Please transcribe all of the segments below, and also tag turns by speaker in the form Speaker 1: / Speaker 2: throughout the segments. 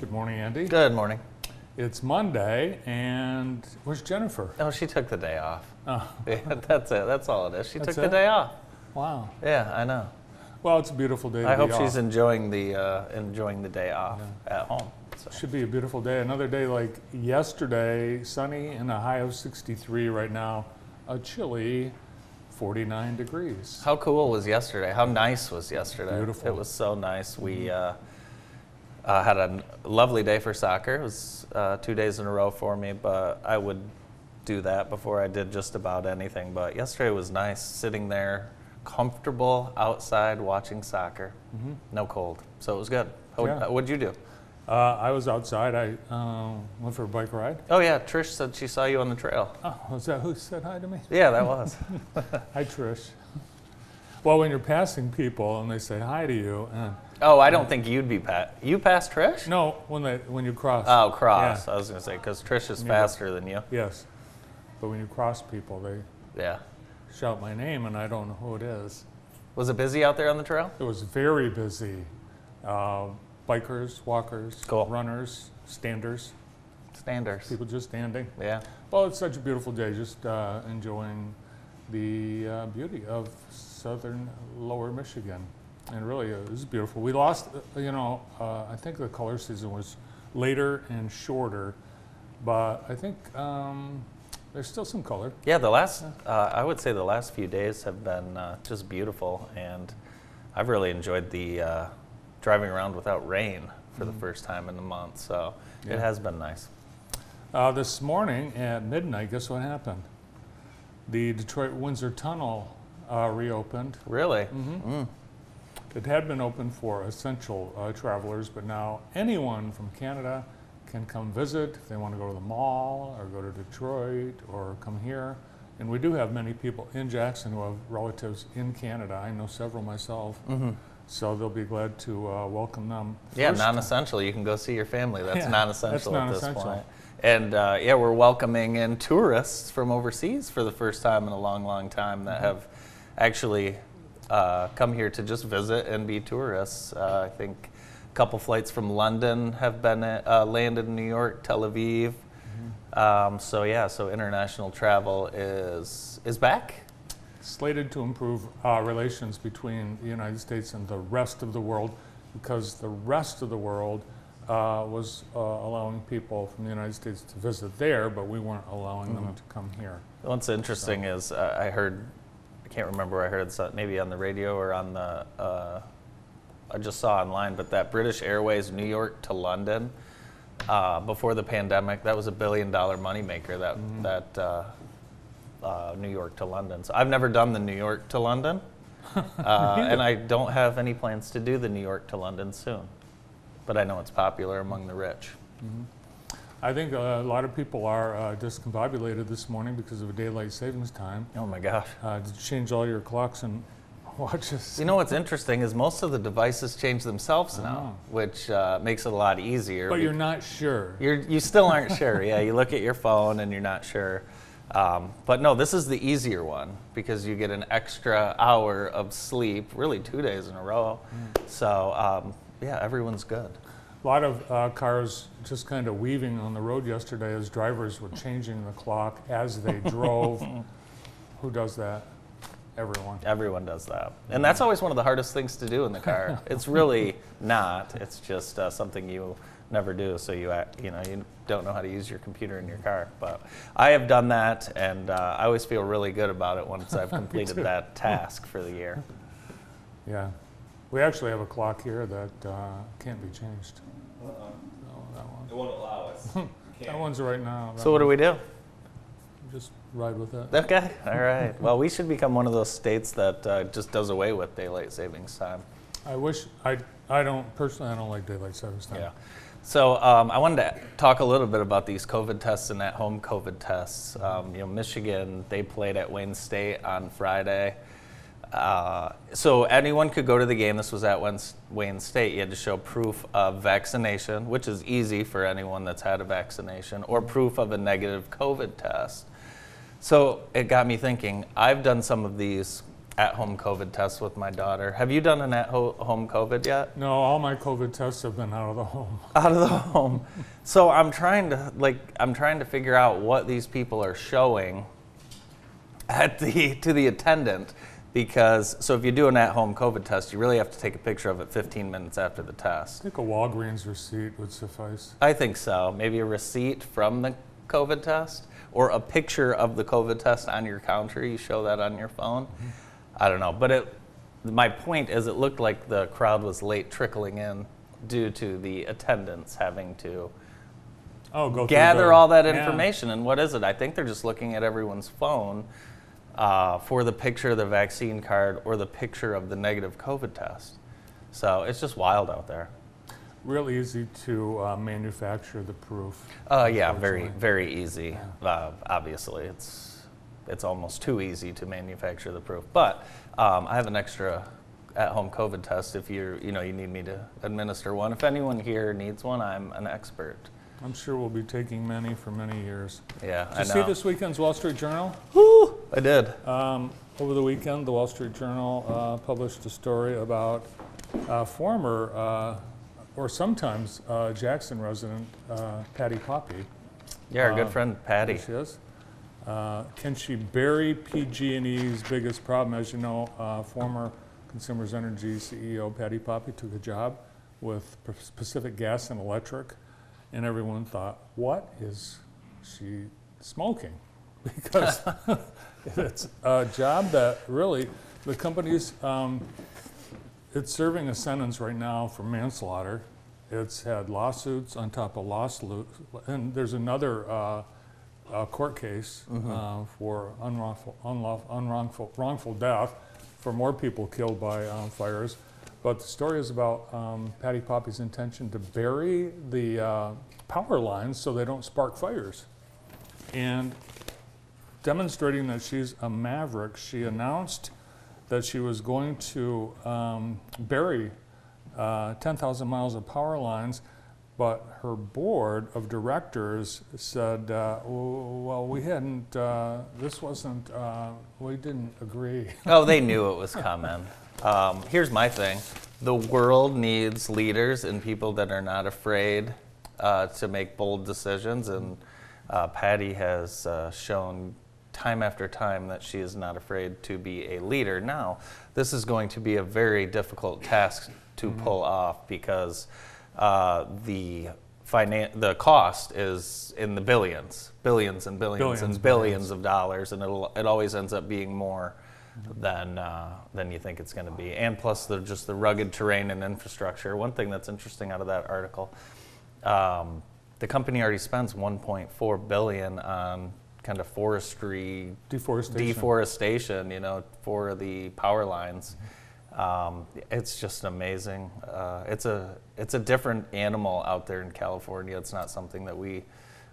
Speaker 1: Good morning, Andy.
Speaker 2: Good morning.
Speaker 1: It's Monday, and where's Jennifer?
Speaker 2: Oh, she took the day off.
Speaker 1: Oh,
Speaker 2: Yeah, that's it. That's all it is. She
Speaker 1: That's
Speaker 2: took the day off.
Speaker 1: wow.
Speaker 2: Yeah, I know.
Speaker 1: Well, it's a beautiful day. To
Speaker 2: I hope
Speaker 1: off.
Speaker 2: she's enjoying the uh, enjoying the day off at home. So.
Speaker 1: Should be a beautiful day. Another day like yesterday, sunny and a high of 63 right now. A chilly 49 degrees.
Speaker 2: How cool was yesterday? How nice was yesterday?
Speaker 1: Beautiful.
Speaker 2: It was so nice. We uh, uh, had a lovely day for soccer. It was uh, two days in a row for me, but I would do that before I did just about anything. But yesterday was nice, sitting there, comfortable outside watching soccer. No cold, so it was good. How,
Speaker 1: Mm-hmm. Yeah.
Speaker 2: uh, What'd you do?
Speaker 1: Uh, I was outside. I uh, went for a bike ride.
Speaker 2: Oh yeah, Trish said she saw you on the trail.
Speaker 1: Oh, was that who said hi to me?
Speaker 2: Yeah, that was.
Speaker 1: Hi, Trish. Well, when you're passing people and they say hi to you, and
Speaker 2: oh, I don't think you'd be pat. You passed Trish?
Speaker 1: no, when they when you cross.
Speaker 2: Oh, cross.
Speaker 1: Yeah.
Speaker 2: I was gonna say because Trish is faster than you.
Speaker 1: Yes, but when you cross people, they
Speaker 2: Yeah.
Speaker 1: shout my name, and I don't know who it is.
Speaker 2: Was it busy out there on the trail?
Speaker 1: It was very busy. Uh, bikers, walkers,
Speaker 2: Cool.
Speaker 1: runners, standers,
Speaker 2: Standers.
Speaker 1: people just standing.
Speaker 2: Yeah.
Speaker 1: Well, it's such a beautiful day, just uh, enjoying the uh, beauty of southern lower Michigan. And really, uh, it was beautiful. We lost, uh, you know, uh, I think the color season was later and shorter, but I think um, there's still some color.
Speaker 2: Yeah. The last, uh, I would say, the last few days have been uh, just beautiful, and I've really enjoyed the uh, driving around without rain for the first time in the month. So
Speaker 1: Yeah.
Speaker 2: it has been nice.
Speaker 1: Uh, this morning at midnight, guess what happened? The Detroit Windsor Tunnel uh, reopened.
Speaker 2: Really.
Speaker 1: Mm-hmm.
Speaker 2: Mm.
Speaker 1: It had been open for essential uh, travelers, but now anyone from Canada can come visit if they want to go to the mall or go to Detroit or come here. And we do have many people in Jackson who have relatives in Canada. I know several myself.
Speaker 2: hmm
Speaker 1: So they'll be glad to uh, welcome them.
Speaker 2: Yeah,
Speaker 1: First time-
Speaker 2: non-essential. You can go see your family. That's
Speaker 1: Yeah,
Speaker 2: non-essential at this point. And uh, yeah, we're welcoming in tourists from overseas for the first time in a long, long time that
Speaker 1: Mm-hmm.
Speaker 2: have actually uh, come here to just visit and be tourists. Uh, I think a couple flights from London have been uh, landed in New York, Tel Aviv.
Speaker 1: Mm-hmm.
Speaker 2: Um, so yeah, so international travel is is back.
Speaker 1: slated to improve uh, relations between the United States and the rest of the world because the rest of the world uh, was uh, allowing people from the United States to visit there, but we weren't allowing them to come here.
Speaker 2: What's interesting is uh, I heard, I can't remember where I heard this, maybe on the radio or on the, uh, I just saw online, but that British Airways New York to London uh, before the pandemic, that was a billion dollar moneymaker, that, that uh, uh, New York to London. So I've never done the New York to London, uh, and I don't have any plans to do the New York to London soon. But I know it's popular among the rich.
Speaker 1: I think uh, a lot of people are uh, discombobulated this morning because of a daylight savings time.
Speaker 2: Oh my gosh.
Speaker 1: Uh, did you change all your clocks and watches?
Speaker 2: You know what's interesting is most of the devices change themselves now, which uh, makes it a lot easier.
Speaker 1: but you're not sure.
Speaker 2: you're you still aren't sure. Yeah, you look at your phone and you're not sure. Um, but no, this is the easier one because you get an extra hour of sleep, really two days in a row. So um, yeah, everyone's good.
Speaker 1: A lot of uh, cars just kind of weaving on the road yesterday as drivers were changing the clock as they drove. Who does that? Everyone.
Speaker 2: Everyone does that, and that's always one of the hardest things to do in the car. it's really not. It's just uh, something you never do. So you act, you know you don't know how to use your computer in your car. But I have done that, and uh, I always feel really good about it once I've completed that task for the year.
Speaker 1: Yeah. We actually have a clock here that uh, can't be changed.
Speaker 3: Uh-uh.
Speaker 1: Oh, that one.
Speaker 3: It won't allow us.
Speaker 1: That one's right now. That
Speaker 2: So what do we do?
Speaker 1: Just ride with it.
Speaker 2: Okay, all right. Well, we should become one of those states that uh, just does away with daylight savings time.
Speaker 1: I wish, I, I don't, personally, I don't like daylight savings time.
Speaker 2: Yeah. So um, I wanted to talk a little bit about these COVID tests and at-home COVID tests. Um, you know, Michigan they played at Wayne State on Friday. Uh, so anyone could go to the game. This was at Wayne- Wayne State. You had to show proof of vaccination, which is easy for anyone that's had a vaccination, or proof of a negative COVID test. So it got me thinking. I've done some of these at-home COVID tests with my daughter. Have you done an at-home COVID yet?
Speaker 1: No, all my COVID tests have been out of the home.
Speaker 2: Out of the home. So I'm trying to like I'm trying to figure out what these people are showing at the to the attendant because so if you do an at-home COVID test, you really have to take a picture of it 15 minutes after the test.
Speaker 1: I think a Walgreens receipt would suffice.
Speaker 2: I think so. Maybe a receipt from the COVID test or a picture of the COVID test on your counter. You show that on your phone. Mm-hmm. I don't know, but it. My point is, it looked like the crowd was late trickling in due to the attendants having to
Speaker 1: Oh, go
Speaker 2: gather
Speaker 1: the-
Speaker 2: all that
Speaker 1: yeah.
Speaker 2: information. And what is it? I think they're just looking at everyone's phone uh, for the picture of the vaccine card or the picture of the negative COVID test. So it's just wild out there.
Speaker 1: Real easy to uh, manufacture the proof.
Speaker 2: Uh, yeah, very, very easy. Uh, obviously, it's it's almost too easy to manufacture the proof. But um, I have an extra at-home COVID test if you you know you need me to administer one. If anyone here needs one, I'm an expert.
Speaker 1: I'm sure we'll be taking many for many years.
Speaker 2: Yeah,
Speaker 1: Did
Speaker 2: I
Speaker 1: you
Speaker 2: know.
Speaker 1: see this weekend's Wall Street Journal?
Speaker 2: Woo, I did.
Speaker 1: Um, over the weekend, the Wall Street Journal uh, published a story about uh, former, uh, or sometimes uh, Jackson resident uh, Patti Poppe.
Speaker 2: Yeah, our good friend
Speaker 1: Patti. She is. Uh, can she bury PG&E's biggest problem? As you know, uh, former Consumers Energy CEO Patti Poppe took a job with Pacific Gas and Electric, and everyone thought, "What is she smoking?" Because it's a job that really the company's um, it's serving a sentence right now for manslaughter. It's had lawsuits on top of lawsuits, and there's another uh, uh, court case uh, for unlawful, unlawful, unwrongful, wrongful death for more people killed by um, fires. But the story is about um, Patti Poppe's intention to bury the uh, power lines so they don't spark fires. And demonstrating that she's a maverick, she announced that she was going to um, bury uh, 10,000 miles of power lines, but her board of directors said, uh, well, we hadn't, uh, this wasn't, uh, we didn't agree.
Speaker 2: Oh, they knew it was coming. Um, here's my thing the world needs leaders and people that are not afraid uh, to make bold decisions. And uh, Patti has shown time after time that she is not afraid to be a leader. Now, this is going to be a very difficult task to pull off because uh, the finan- the cost is in the billions, billions and billions,
Speaker 1: Billions,
Speaker 2: and
Speaker 1: billions.
Speaker 2: billions of dollars, and it'll, it always ends up being more than uh, than you think it's going to be. And plus, the just the rugged terrain and infrastructure. One thing that's interesting out of that article, um, the company already spends 1.4 billion on kind of forestry
Speaker 1: Deforestation.
Speaker 2: deforestation, you know, for the power lines. Um, it's just amazing. Uh, it's a it's a different animal out there in California. It's not something that we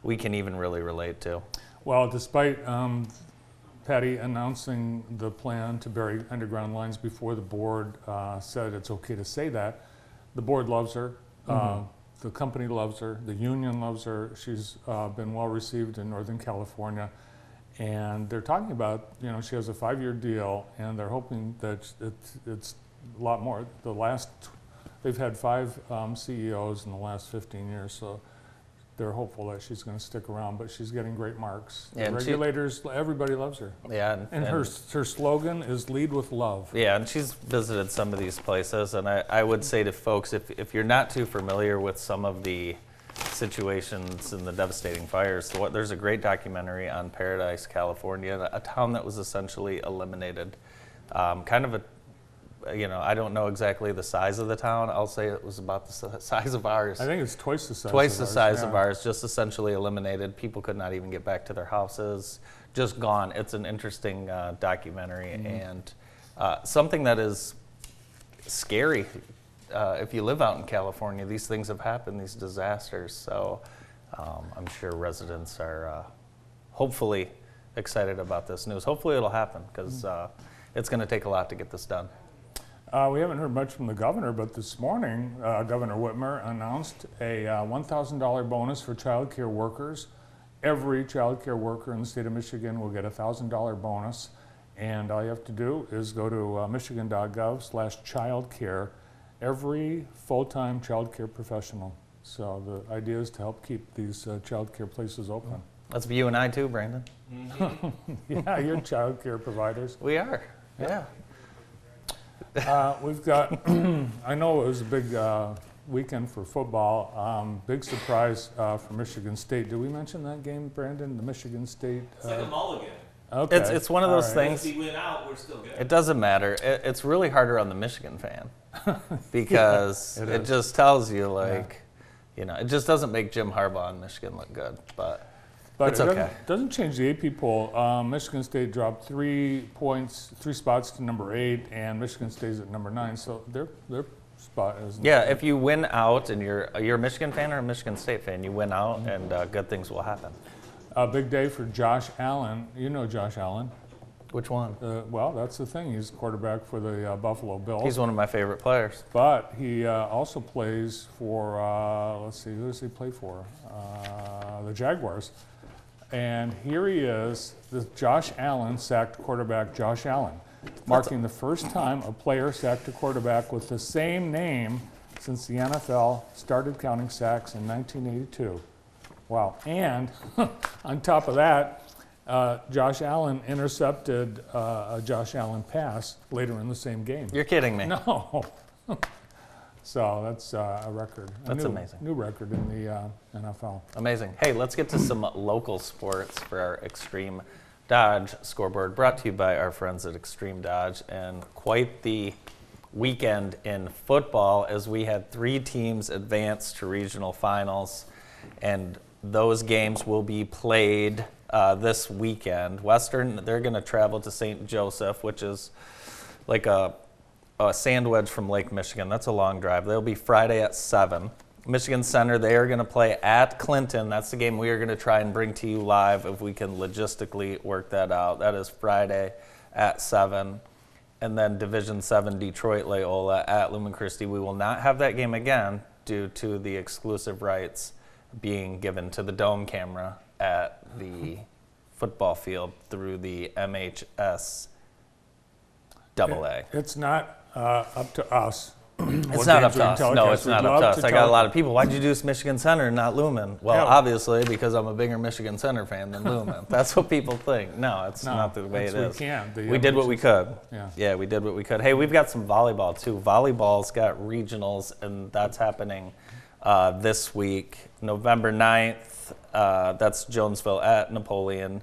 Speaker 2: we can even really relate to.
Speaker 1: Well, despite um, Patti announcing the plan to bury underground lines before the board uh, said it's okay to say that, the board loves her. Uh, the company loves her. The union loves her. She's uh, been well received in Northern California. And they're talking about, you know, she has a five year deal, and they're hoping that it's, it's a lot more. The last, they've had five um, CEOs in the last 15 years, so they're hopeful that she's going to stick around, but she's getting great marks. The
Speaker 2: and she-
Speaker 1: regulators, everybody loves her.
Speaker 2: Yeah, and,
Speaker 1: And her, her slogan is lead with love.
Speaker 2: Yeah, and she's visited some of these places, and I, I would say to folks, if, if you're not too familiar with some of the situations and the devastating fires, what, there's a great documentary on Paradise, California, a town that was essentially eliminated. Um, kind of a, you know, I don't know exactly the size of the town. I'll say it was about the size of ours.
Speaker 1: I think it's twice the size
Speaker 2: Twice
Speaker 1: of
Speaker 2: the
Speaker 1: ours,
Speaker 2: size of ours, just essentially eliminated. People could not even get back to their houses, just gone. It's an interesting uh, documentary
Speaker 1: Mm-hmm.
Speaker 2: and uh, something that is scary. Uh, if you live out in California, these things have happened, these disasters. So um, I'm sure residents are uh, hopefully excited about this news. Hopefully it'll happen because
Speaker 1: Mm-hmm.
Speaker 2: uh, it's going to take a lot to get this done.
Speaker 1: Uh, we haven't heard much from the governor, but this morning, uh, Governor Whitmer announced a uh, $1,000 bonus for child care workers. Every child care worker in the state of Michigan will get a $1,000 bonus. And all you have to do is go to uh, michigan.gov slash childcare, every full-time child care professional. So the idea is to help keep these uh, childcare places open.
Speaker 2: That's for you and I too, Brandon.
Speaker 1: Yeah, you're child care providers.
Speaker 2: We are. Yeah.
Speaker 1: Uh, We've got, I know it was a big uh, weekend for football. Um, Big surprise uh, for Michigan State. Did we mention that game, Brandon? The Michigan State?
Speaker 3: It's like
Speaker 1: uh,
Speaker 3: a mulligan.
Speaker 1: Okay.
Speaker 2: It's it's one of those
Speaker 1: right.
Speaker 2: things.
Speaker 3: If we win out, we're still good.
Speaker 2: It doesn't matter. It, it's really harder on the Michigan fan because
Speaker 1: it
Speaker 2: it,
Speaker 1: is.
Speaker 2: just tells you like, you know, it just doesn't make Jim Harbaugh and Michigan look good. But
Speaker 1: But
Speaker 2: It's
Speaker 1: it doesn't- Doesn't change the AP poll. Um, Michigan State dropped three points, three spots to number eight, and Michigan State's at number nine. So their their spot is
Speaker 2: yeah, if you win out and you're you're a Michigan fan or a Michigan State fan, you win out
Speaker 1: Mm-hmm.
Speaker 2: and uh, good things will happen.
Speaker 1: a big day for Josh Allen. You know Josh Allen.
Speaker 2: Which one?
Speaker 1: Uh, well, that's the thing. He's quarterback for the uh, Buffalo Bills.
Speaker 2: He's one of my favorite players.
Speaker 1: But he uh, also plays for, uh, let's see, who does he play for? Uh, the Jaguars. And here he is, this Josh Allen sacked quarterback Josh Allen, marking the first time a player sacked a quarterback with the same name since the NFL started counting sacks in 1982. Wow. And on top of that, uh, Josh Allen intercepted uh, a Josh Allen pass later in the same game.
Speaker 2: You're kidding me.
Speaker 1: No. so that's uh, a record. A
Speaker 2: That's
Speaker 1: new,
Speaker 2: amazing.
Speaker 1: New record in the uh, NFL.
Speaker 2: Amazing. Hey, let's get to some local sports for our Extreme Dodge scoreboard, brought to you by our friends at Extreme Dodge. And quite the weekend in football as we had three teams advance to regional finals. And those games will be played uh, this weekend. Western, they're going to travel to St. Joseph, which is like a Uh, a sand wedge from Lake Michigan. That's a long drive. They'll be Friday at 7. Michigan Center, they are going to play at Clinton. That's the game we are going to try and bring to you live if we can logistically work that out. That is Friday at 7. And then Division 7 Detroit Loyola at Lumen Christi. We will not have that game again due to the exclusive rights being given to the dome camera at the football field through the MHS double A.
Speaker 1: It's not uh, up to us.
Speaker 2: It's not up to us. No, it's not up to us. I got a lot of people. Why'd you do Michigan Center and not Lumen? Well,
Speaker 1: Yeah.
Speaker 2: obviously because I'm a bigger Michigan Center fan than Lumen. That's what people think. No, it's
Speaker 1: No,
Speaker 2: not the way it
Speaker 1: it's- we
Speaker 2: is.
Speaker 1: can't. The
Speaker 2: we did what we could.
Speaker 1: Yeah.
Speaker 2: Yeah, we did what we could. Hey, we've got some volleyball too. Volleyball's got regionals, and that's happening uh, this week, November 9th. Uh, that's Jonesville at Napoleon,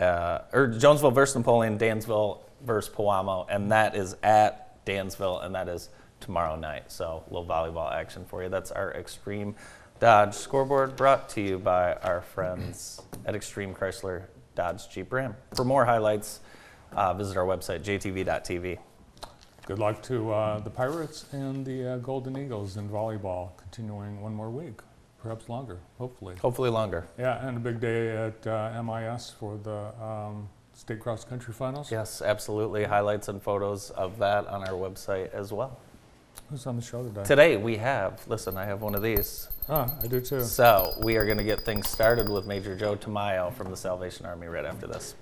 Speaker 2: uh, or Jonesville versus Napoleon, Dansville versus Pewamo, and that is at Dansville, and that is tomorrow night. So, a little volleyball action for you. That's our Extreme Dodge scoreboard brought to you by our friends at Extreme Chrysler Dodge Jeep Ram. For more highlights, uh, visit our website, jtv.tv.
Speaker 1: Good luck to uh, the Pirates and the uh, Golden Eagles in volleyball, continuing one more week, perhaps longer, hopefully.
Speaker 2: Hopefully longer.
Speaker 1: Yeah, and a big day at uh, MIS for the um, state cross country finals.
Speaker 2: Yes, absolutely. Highlights and photos of that on our website as well.
Speaker 1: Who's on the show today?
Speaker 2: Today we have, listen, I have one of these.
Speaker 1: Ah, I do too.
Speaker 2: So we are going to get things started with Major Joe Tamayo from the Salvation Army right after this.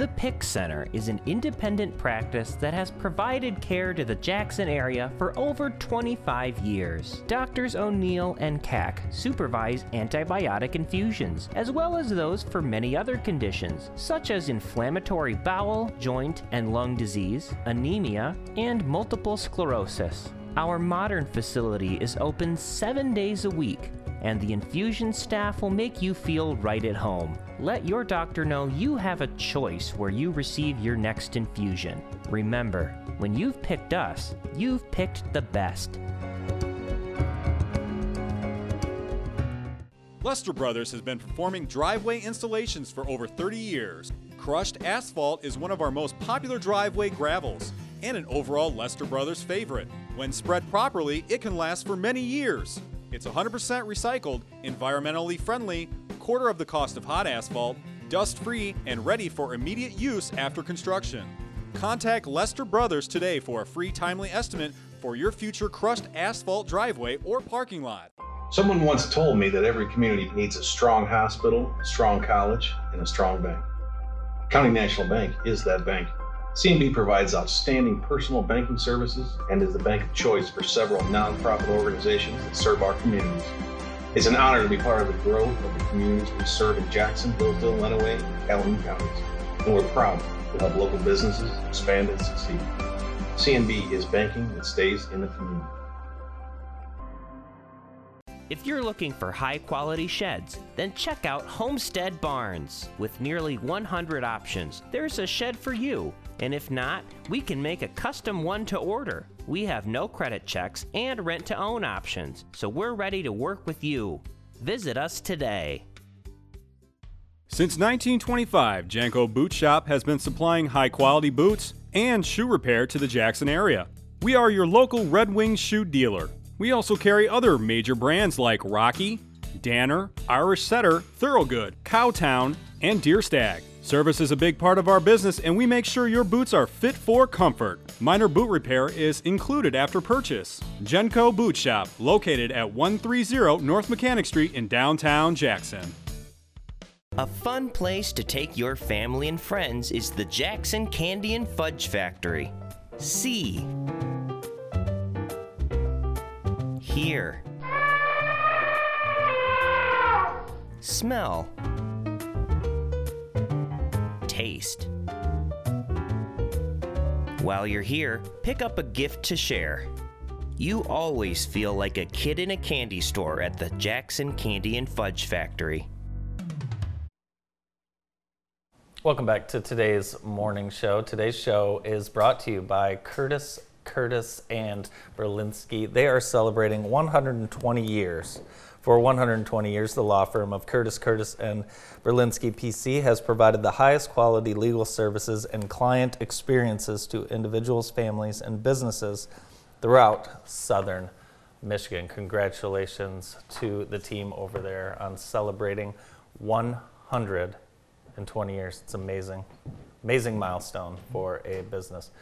Speaker 4: The PIC Center is an independent practice that has provided care to the Jackson area for over 25 years. Doctors O'Neill and Cack supervise antibiotic infusions, as well as those for many other conditions, such as inflammatory bowel, joint, and lung disease, anemia, and multiple sclerosis. Our modern facility is open seven days a week and the infusion staff will make you feel right at home. Let your doctor know you have a choice where you receive your next infusion. Remember, when you've picked us, you've picked the best.
Speaker 5: Lester Brothers has been performing driveway installations for over 30 years. Crushed asphalt is one of our most popular driveway gravels and an overall Lester Brothers favorite. When spread properly, it can last for many years. It's 100% recycled, environmentally friendly, quarter of the cost of hot asphalt, dust free, and ready for immediate use after construction. Contact Lester Brothers today for a free timely estimate for your future crushed asphalt driveway or parking lot.
Speaker 3: Someone once told me that every community needs a strong hospital, a strong college, and a strong bank. County National Bank is that bank. CNB provides outstanding personal banking services and is the bank of choice for several nonprofit organizations that serve our communities. It's an honor to be part of the growth of the communities we serve in Jackson, Hillsdale, Lenawee, and Calhoun counties. And we're proud to help local businesses expand and succeed. CNB is banking that stays in the community.
Speaker 4: If you're looking for high quality sheds, then check out Homestead Barns. With nearly 100 options, there's a shed for you. And if not, we can make a custom one to order. We have no credit checks and rent to own options, so we're ready to work with you. Visit us today.
Speaker 5: Since 1925, Janko Boot Shop has been supplying high quality boots and shoe repair to the Jackson area. We are your local Red Wing shoe dealer. We also carry other major brands like Rocky, Danner, Irish Setter, Thorogood, Cowtown, and Deerstag. Service is a big part of our business, and we make sure your boots are fit for comfort. Minor boot repair is included after purchase. Genco Boot Shop, located at 130 North Mechanic Street in downtown Jackson.
Speaker 4: A fun place to take your family and friends is the Jackson Candy and Fudge Factory. See. Hear. Smell. While you're here, pick up a gift to share. You always feel like a kid in a candy store at the Jackson Candy and Fudge Factory.
Speaker 2: Welcome back to today's morning show. Today's show is brought to you by Curtis, Curtis, and Berlinski. They are celebrating 120 years. For 120 years, the law firm of Curtis, Curtis, and Berlinski PC has provided the highest quality legal services and client experiences to individuals, families, and businesses throughout southern Michigan. Congratulations to the team over there on celebrating 120 years. It's amazing. Amazing milestone for a business.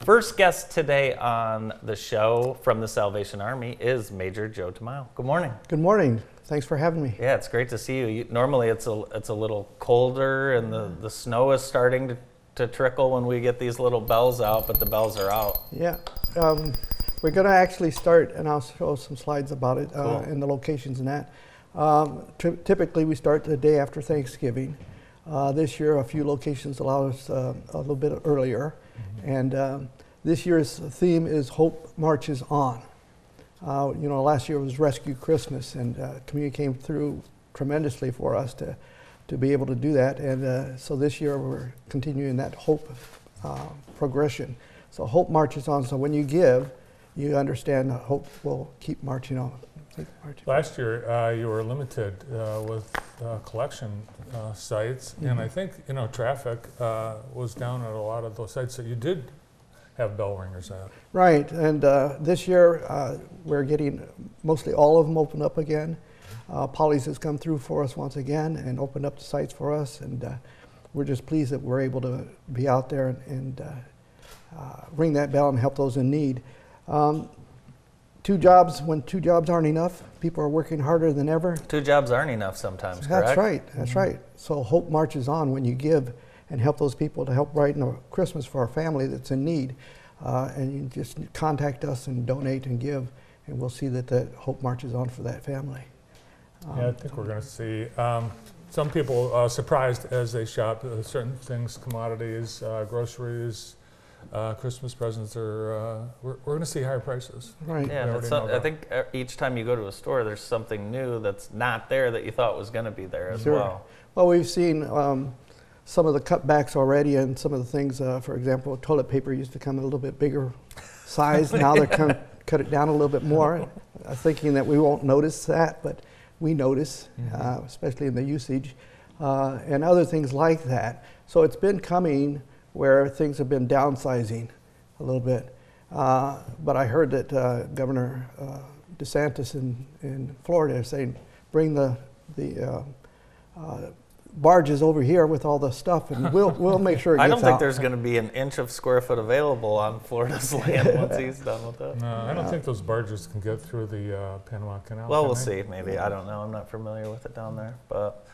Speaker 2: First guest today on the show from the Salvation Army is Major Joe Tamayo. Good morning.
Speaker 6: Good morning. Thanks for having me.
Speaker 2: Yeah, it's great to see you. you normally it's a it's a little colder and the, the snow is starting to, to trickle when we get these little bells out, but the bells are out.
Speaker 6: Yeah. Um, we're going to actually start, and I'll show some slides about it uh,
Speaker 2: Cool.
Speaker 6: and the locations and that. Um, ty- typically, we start the day after Thanksgiving. Uh, this year, a few locations allow us uh, a little bit earlier. And um, this year's theme is Hope Marches On. Uh, you know, last year was Rescue Christmas, and uh, community came through tremendously for us to, to be able to do that. And uh, so this year we're continuing that hope uh, progression. So hope marches on. So when you give, you understand hope will keep marching on. Keep marching.
Speaker 1: Last year, uh, you were limited uh, with uh, collection uh, sites, and I think, you know, traffic uh, was down at a lot of those sites that you did have bell ringers at.
Speaker 6: Right, and uh, this year uh, we're getting mostly all of them opened up again. Uh, Polly's has come through for us once again and opened up the sites for us, and uh, we're just pleased that we're able to be out there and, and uh, uh, ring that bell and help those in need. Um, two jobs, when two jobs aren't enough, people are working harder than ever.
Speaker 2: Two jobs aren't enough sometimes, correct?
Speaker 6: That's right. That's right. So hope marches on when you give and help those people to help brighten a Christmas for our family that's in need. Uh, and you just contact us and donate and give, and we'll see that the hope marches on for that family.
Speaker 1: Yeah, I think we're going to see um, some people uh, surprised as they shop. Uh, certain things, commodities, uh, groceries, uh, Christmas presents are. Uh, we're we're going to see higher prices.
Speaker 6: Right.
Speaker 2: Yeah, and it's some- I think uh, each time you go to a store, there's something new that's not there that you thought was going to be there as
Speaker 6: Sure.
Speaker 2: well.
Speaker 6: Well, we've seen um, some of the cutbacks already, and some of the things. Uh, for example, toilet paper used to come in a little bit bigger size. now they're come, cut it down a little bit more, uh, thinking that we won't notice that, but we notice, uh, especially in the usage, uh, and other things like that. So it's been coming where things have been downsizing a little bit. Uh, but I heard that uh, Governor uh, DeSantis in, in Florida is saying, bring the, the uh, uh, barges over here with all the stuff, and we'll we'll make sure it gets I
Speaker 2: don't think
Speaker 6: out.
Speaker 2: there's going to be an inch of square foot available on Florida's land once he's done with that.
Speaker 1: No, I don't think those barges can get through the uh, Panama Canal.
Speaker 2: Well,
Speaker 1: can
Speaker 2: we'll
Speaker 1: they?
Speaker 2: see. Maybe I don't know. I'm not familiar with it down there, but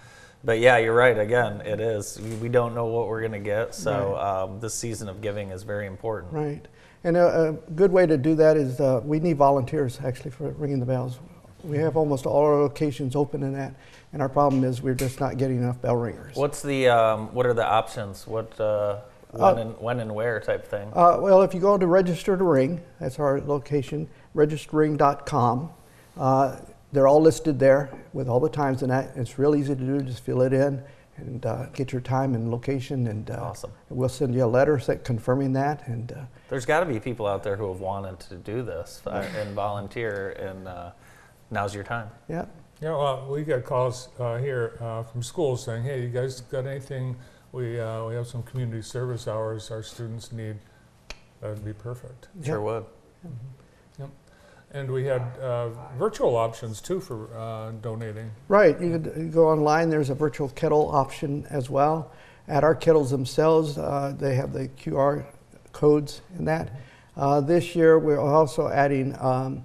Speaker 2: but yeah, you're right. Again, it is. We, don't know what we're going to get, so um, this season of giving is very important.
Speaker 6: Right. And a, a good way to do that is uh, we need volunteers actually for ringing the bells. We have almost all our locations open in that, and our problem is we're just not getting enough bell ringers.
Speaker 2: What's the um, what are the options? What uh, when and when and where type thing?
Speaker 6: Uh, well, if you go to Register to Ring, that's our location, registerring.com. Uh, they're all listed there with all the times and that. It's real easy to do. Just fill it in and uh, get your time and location, and uh,
Speaker 2: Awesome.
Speaker 6: we'll send you a letter sa- confirming that. And uh,
Speaker 2: There's got to be people out there who have wanted to do this uh, and volunteer, and uh, now's your time.
Speaker 6: yeah,
Speaker 1: Yeah, well, we get calls uh, here uh, from schools saying, "Hey, you guys got anything? We uh, we have some community service hours our students need. That'd be perfect."
Speaker 2: Sure
Speaker 6: Yeah.
Speaker 2: would.
Speaker 1: And we had uh, virtual options too for uh, donating.
Speaker 6: Right, you could go online, there's a virtual kettle option as well. At our kettles themselves, uh, they have the QR codes in that. Uh, this year, we're also adding um,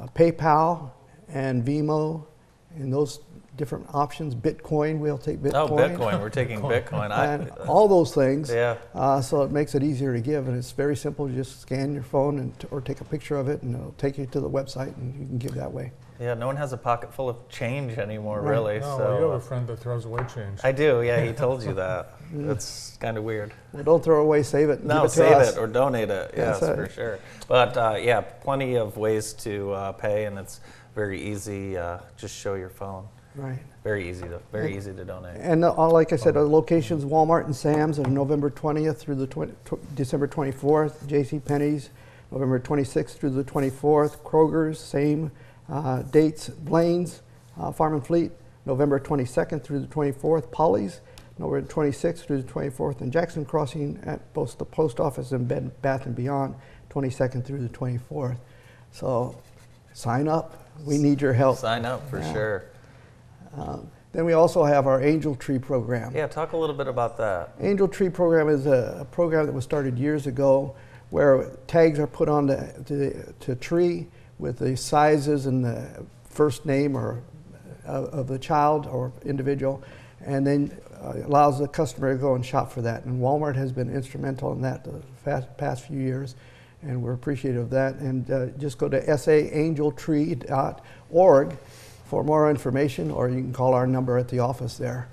Speaker 6: uh, PayPal and Venmo and those different options. Bitcoin, we'll take Bitcoin.
Speaker 2: Oh, Bitcoin. We're taking Bitcoin.
Speaker 6: And all those things.
Speaker 2: yeah.
Speaker 6: Uh, so it makes it easier to give, and it's very simple. You just scan your phone and t- or take a picture of it, and it'll take you to the website, and you can give that way.
Speaker 2: Yeah, no one has a pocket full of change anymore,
Speaker 6: Right.
Speaker 2: really.
Speaker 1: No,
Speaker 2: so
Speaker 1: you have
Speaker 2: uh,
Speaker 1: a friend that throws away change.
Speaker 2: I do. Yeah, he told you that. It's kind of weird.
Speaker 6: Well, don't throw away, save it.
Speaker 2: No,
Speaker 6: it
Speaker 2: save
Speaker 6: us.
Speaker 2: it or donate it. Yes,
Speaker 6: That's
Speaker 2: for sure. But uh, yeah, plenty of ways to uh, pay, and it's very easy. Uh, just show your phone.
Speaker 6: Right.
Speaker 2: Very easy to very easy to donate.
Speaker 6: And uh, like I said, our locations, Walmart and Sam's are November 20th through the 20, tw- December 24th. J.C. Penney's, November 26th through the 24th. Kroger's, same uh, dates. Blain's, uh, Farm and Fleet, November 22nd through the 24th. Polly's, November 26th through the 24th. And Jackson Crossing at both the post office and Bed Bath and Beyond, 22nd through the 24th. So sign up. We need your help.
Speaker 2: Sign up for
Speaker 6: Yeah.
Speaker 2: sure.
Speaker 6: Um, then we also have our Angel Tree program.
Speaker 2: Yeah, talk a little bit about that.
Speaker 6: Angel Tree program is a, a program that was started years ago where tags are put on the, to, to tree with the sizes and the first name or uh, of the child or individual and then uh, allows the customer to go and shop for that. And Walmart has been instrumental in that the fast, past few years and we're appreciative of that. And uh, just go to saangeltree.org for more information or you can call our number at the office there.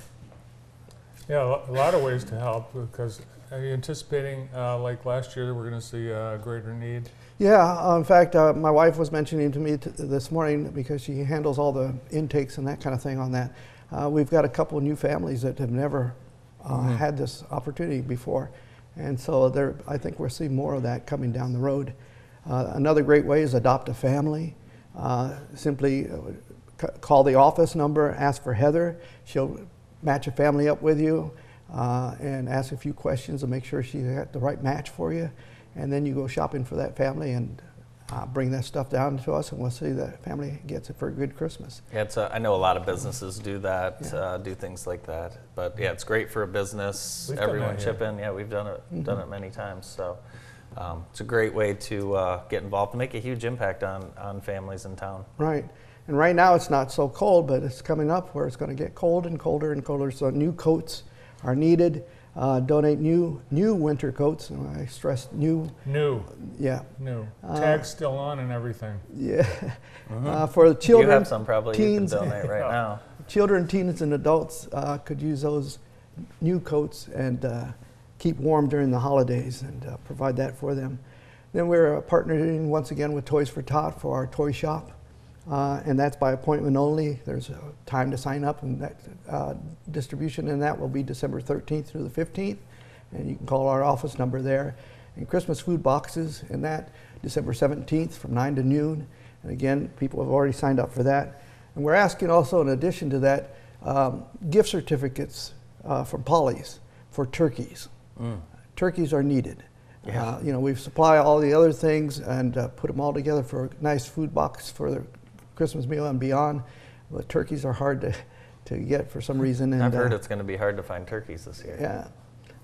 Speaker 1: Yeah, a lot of ways to help because are you anticipating, uh, like last year, we're going to see a greater need?
Speaker 6: Yeah, uh, in fact, uh, my wife was mentioning to me this morning because she handles all the intakes and that kind of thing on that. Uh, we've got a couple of new families that have never uh, had this opportunity before, and so there, I think we're seeing more of that coming down the road. Uh, another great way is adopt a family. Uh, simply call the office number, ask for Heather. She'll match a family up with you uh, and ask a few questions to make sure she's got the right match for you. And then you go shopping for that family and uh, bring that stuff down to us, and we'll see the family gets it for a good Christmas.
Speaker 2: Yeah, it's a, I know a lot of businesses do that, uh, do things like that. But yeah, it's great for a business.
Speaker 1: We've
Speaker 2: Everyone
Speaker 1: that
Speaker 2: chip in. Yeah, we've done it,
Speaker 6: Mm-hmm.
Speaker 2: done it many times. So um, it's a great way to uh, get involved and make a huge impact on on families in town.
Speaker 6: Right. And right now it's not so cold, but it's coming up where it's going to get cold and colder and colder. So new coats are needed. Uh, donate new new winter coats. And I stress new.
Speaker 1: New,
Speaker 6: Yeah.
Speaker 1: new.
Speaker 6: Uh,
Speaker 1: Tags still on and everything.
Speaker 6: Yeah. Uh, for the children,
Speaker 2: you have some probably
Speaker 6: teens,
Speaker 2: you can donate right now.
Speaker 6: children, teens, and adults uh, could use those new coats and uh, keep warm during the holidays and uh, provide that for them. Then we're uh, partnering once again with Toys for Tot for our toy shop, uh, and that's by appointment only. There's a time to sign up, and that uh, distribution in that will be December 13th through the 15th, and you can call our office number there. And Christmas food boxes in that December 17th from 9 to noon. And again, people have already signed up for that. And we're asking also, in addition to that, um, gift certificates uh, from Polly's for turkeys. Turkeys are needed.
Speaker 2: Yeah.
Speaker 6: Uh, you know, we supply all the other things and uh, put them all together for a nice food box for the Christmas meal and beyond. But turkeys are hard to, to get for some reason. And,
Speaker 2: I've heard
Speaker 6: uh,
Speaker 2: it's going to be hard to find turkeys this year.
Speaker 6: Yeah.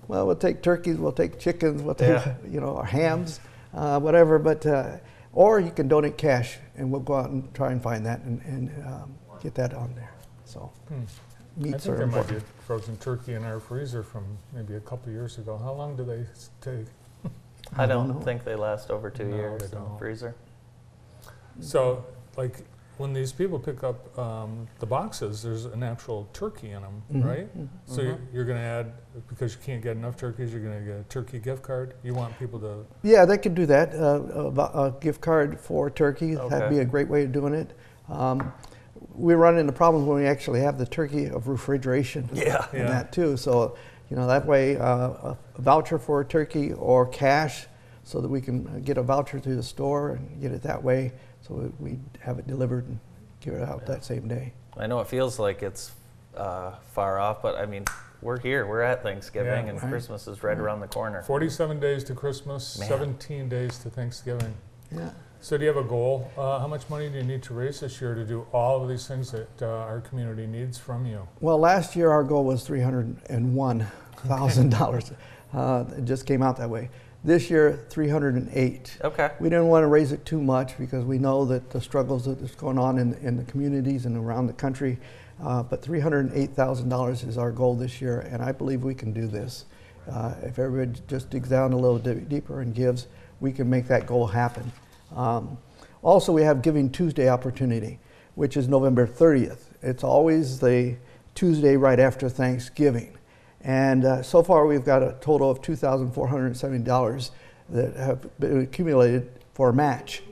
Speaker 6: Well, we'll take turkeys, we'll take chickens, we'll take,
Speaker 2: Yeah.
Speaker 6: you know, our hams, uh, whatever. But uh, or you can donate cash, and we'll go out and try and find that and, and um, get that on there. So
Speaker 1: Hmm. I
Speaker 6: meats
Speaker 1: think
Speaker 6: are
Speaker 1: there might be a frozen turkey in our freezer from maybe a couple years ago. How long do they s- take?
Speaker 2: I
Speaker 6: I
Speaker 2: don't
Speaker 6: don't
Speaker 2: think they last over two
Speaker 1: No,
Speaker 2: years in the freezer.
Speaker 1: So, like, when these people pick up um, the boxes, there's an actual turkey in them,
Speaker 6: Mhm,
Speaker 1: right?
Speaker 6: mhm.
Speaker 1: So you're, you're going to add because you can't get enough turkeys. You're going to get a turkey gift card. You want people to
Speaker 6: Yeah, they could do that. Uh, a, a gift card for turkey, that'd be a great way of doing it. Um, we run into problems when we actually have the turkey of refrigeration.
Speaker 2: Yeah.
Speaker 6: and
Speaker 1: Yeah.
Speaker 6: that too. So, you know, that way uh, a a voucher for a turkey or cash so that we can uh, get a voucher through the store and get it that way so that we have it delivered and give it out that same day.
Speaker 2: I know it feels like it's uh, far off, but I mean, we're here. We're at Thanksgiving,
Speaker 1: Yeah.
Speaker 2: and
Speaker 6: Right.
Speaker 2: Christmas is right around the corner.
Speaker 1: 47 days to Christmas,
Speaker 2: Man.
Speaker 1: 17 days to Thanksgiving.
Speaker 6: Yeah.
Speaker 1: So do you have a goal? Uh, how much money do you need to raise this year to do all of these things that uh, our community needs from you?
Speaker 6: Well, last year our goal was $301,000. uh, it just came out that way. This year, 308.
Speaker 2: Okay.
Speaker 6: We didn't want to raise it too much because we know that the struggles that is going on in, in the communities and around the country. Uh, but $308,000 is our goal this year, and I believe we can do this. Uh, if everybody just digs down a little di- deeper and gives, we can make that goal happen. Um, also, we have Giving Tuesday opportunity, which is November 30th. It's always the Tuesday right after Thanksgiving. And uh, so far, we've got a total of $2,470 that have been accumulated for a match.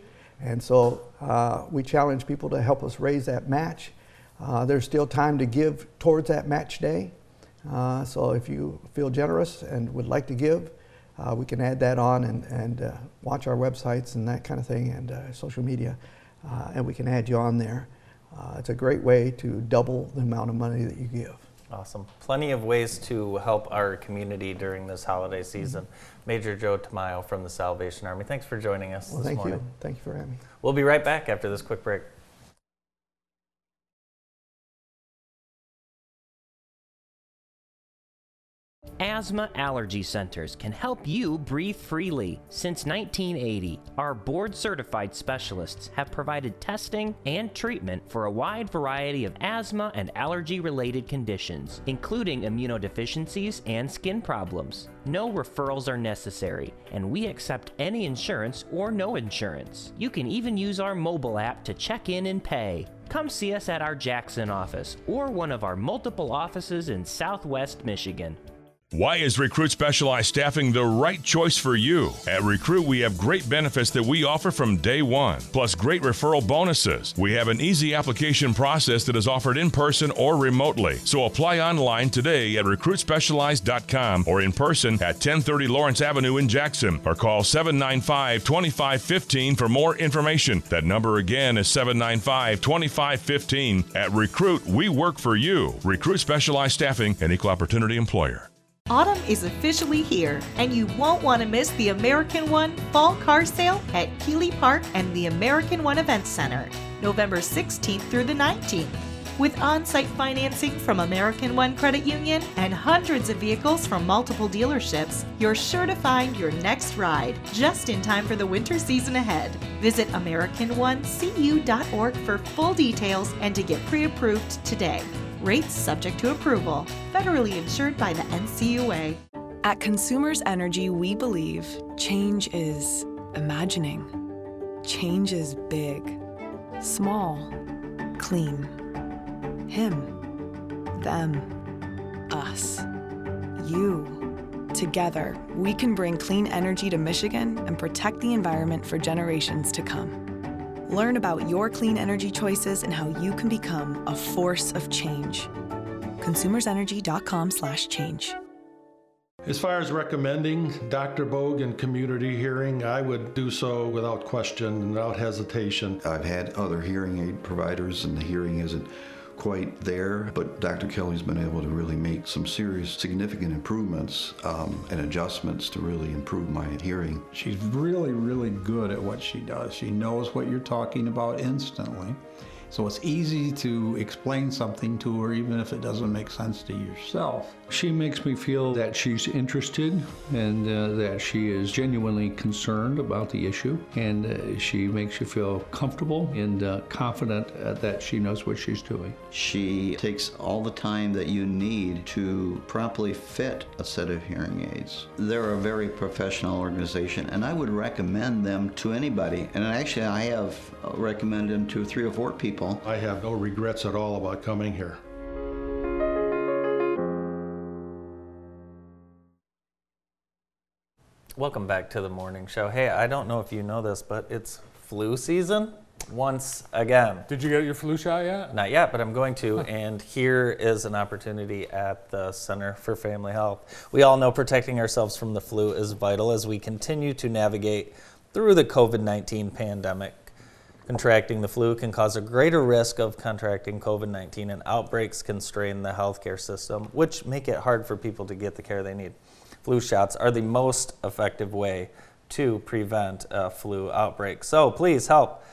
Speaker 6: And so uh, we challenge people to help us raise that match. Uh, there's still time to give towards that match day. Uh, so if you feel generous and would like to give, uh, we can add that on and, and uh, watch our websites and that kind of thing and social media, and we can add you on there. It's a great way to double the amount of money that you give.
Speaker 2: Awesome. Plenty of ways to help our community during this holiday season. Mm-hmm. Major Joe Tamayo from the Salvation Army. Thanks for joining us
Speaker 6: Well,
Speaker 2: this
Speaker 6: thank
Speaker 2: morning.
Speaker 6: you. Thank you for having me.
Speaker 2: We'll be right back after this quick break.
Speaker 4: Asthma Allergy Centers can help you breathe freely. Since 1980, our board certified specialists have provided testing and treatment for a wide variety of asthma and allergy related conditions, including immunodeficiencies and skin problems. No referrals are necessary, and we accept any insurance or no insurance. You can even use our mobile app to check in and pay. Come see us at our Jackson office or one of our multiple offices in Southwest Michigan.
Speaker 7: Why is Recruit Specialized Staffing the right choice for you? At Recruit, we have great benefits that we offer from day one, plus great referral bonuses. We have an easy application process that is offered in person or remotely. So apply online today at recruitspecialized.com or in person at 1030 Lawrence Avenue in Jackson or call 795 2515 for more information. That number again is 795 2515. At Recruit, we work for you. Recruit Specialized Staffing, an equal opportunity employer.
Speaker 8: Autumn is officially here, and you won't want to miss the American One Fall Car Sale at Keeley Park and the American One Event Center, November 16th through the 19th. With on site financing from American One Credit Union and hundreds of vehicles from multiple dealerships, you're sure to find your next ride just in time for the winter season ahead. Visit AmericanOneCU.org for full details and to get pre approved today. Rates subject to approval. Federally insured by the NCUA.
Speaker 9: At Consumers Energy, we believe change is imagining. Change is big, small, clean. Him, them, us, you. Together, we can bring clean energy to Michigan and protect the environment for generations to come. Learn about your clean energy choices and how you can become a force of change. consumersenergy.com/change.
Speaker 10: As far as recommending Dr. Bogue in community hearing, I would do so without question and without hesitation.
Speaker 11: I've had other hearing aid providers, and the hearing isn't quite there, but Dr. Kelly's been able to really make some serious, significant improvements um, and adjustments to really improve my hearing.
Speaker 12: She's really, really good at what she does. She knows what you're talking about instantly. So it's easy to explain something to her, even if it doesn't make sense to yourself.
Speaker 10: She makes me feel that she's interested and uh, that she is genuinely concerned about the issue, and uh, she makes you feel comfortable and uh, confident uh, that she knows what she's doing.
Speaker 11: She takes all the time that you need to properly fit a set of hearing aids. They're a very professional organization, and I would recommend them to anybody. And actually, I have recommended them to three or four people.
Speaker 10: I have no regrets at all about coming here.
Speaker 2: Welcome back to the morning show. Hey, I don't know if you know this, but it's flu season once again.
Speaker 1: Did you get your flu shot yet?
Speaker 2: Not yet, but I'm going to. And here is an opportunity at the Center for Family Health. We all know protecting ourselves from the flu is vital as we continue to navigate through the COVID 19 pandemic. Contracting the flu can cause a greater risk of contracting COVID 19, and outbreaks can strain the healthcare system, which make it hard for people to get the care they need. Flu shots are the most effective way to prevent a flu outbreak. So please help.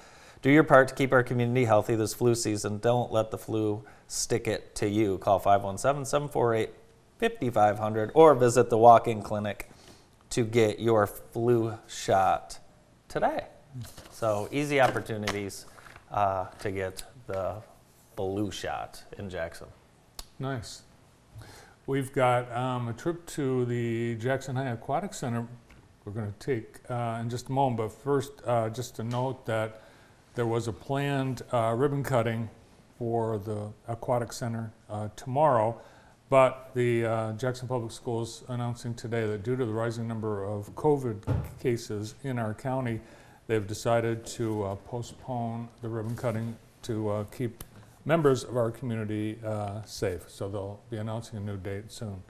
Speaker 2: Do your part to keep our community healthy this flu season. Don't let the flu stick it to you. Call 517 748 5500 or visit the walk in clinic to get your flu shot today. So, easy opportunities uh, to get the blue shot in Jackson.
Speaker 1: Nice. We've got um, a trip to the Jackson High Aquatic Center we're going to take uh, in just a moment. But first, uh, just to note that there was a planned uh, ribbon cutting for the Aquatic Center uh, tomorrow, but the uh, Jackson Public Schools announcing today that due to the rising number of COVID cases in our county, they've decided to uh, postpone the ribbon cutting to keep members of our community uh, safe. So they'll be announcing a new date soon.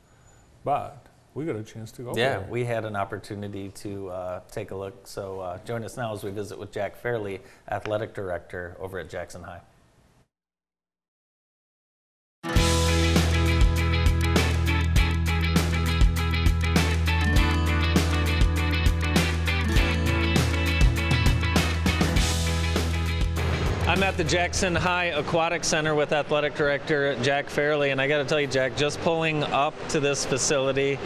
Speaker 1: But we got a chance to go.
Speaker 2: Yeah, we had an opportunity to uh, take a look. So uh, join us now as we visit with Jack Fairley, athletic director over at Jackson High. I'm at the Jackson High Aquatic Center with Athletic Director Jack Fairley, and I got to tell you, Jack, just pulling up to this facility,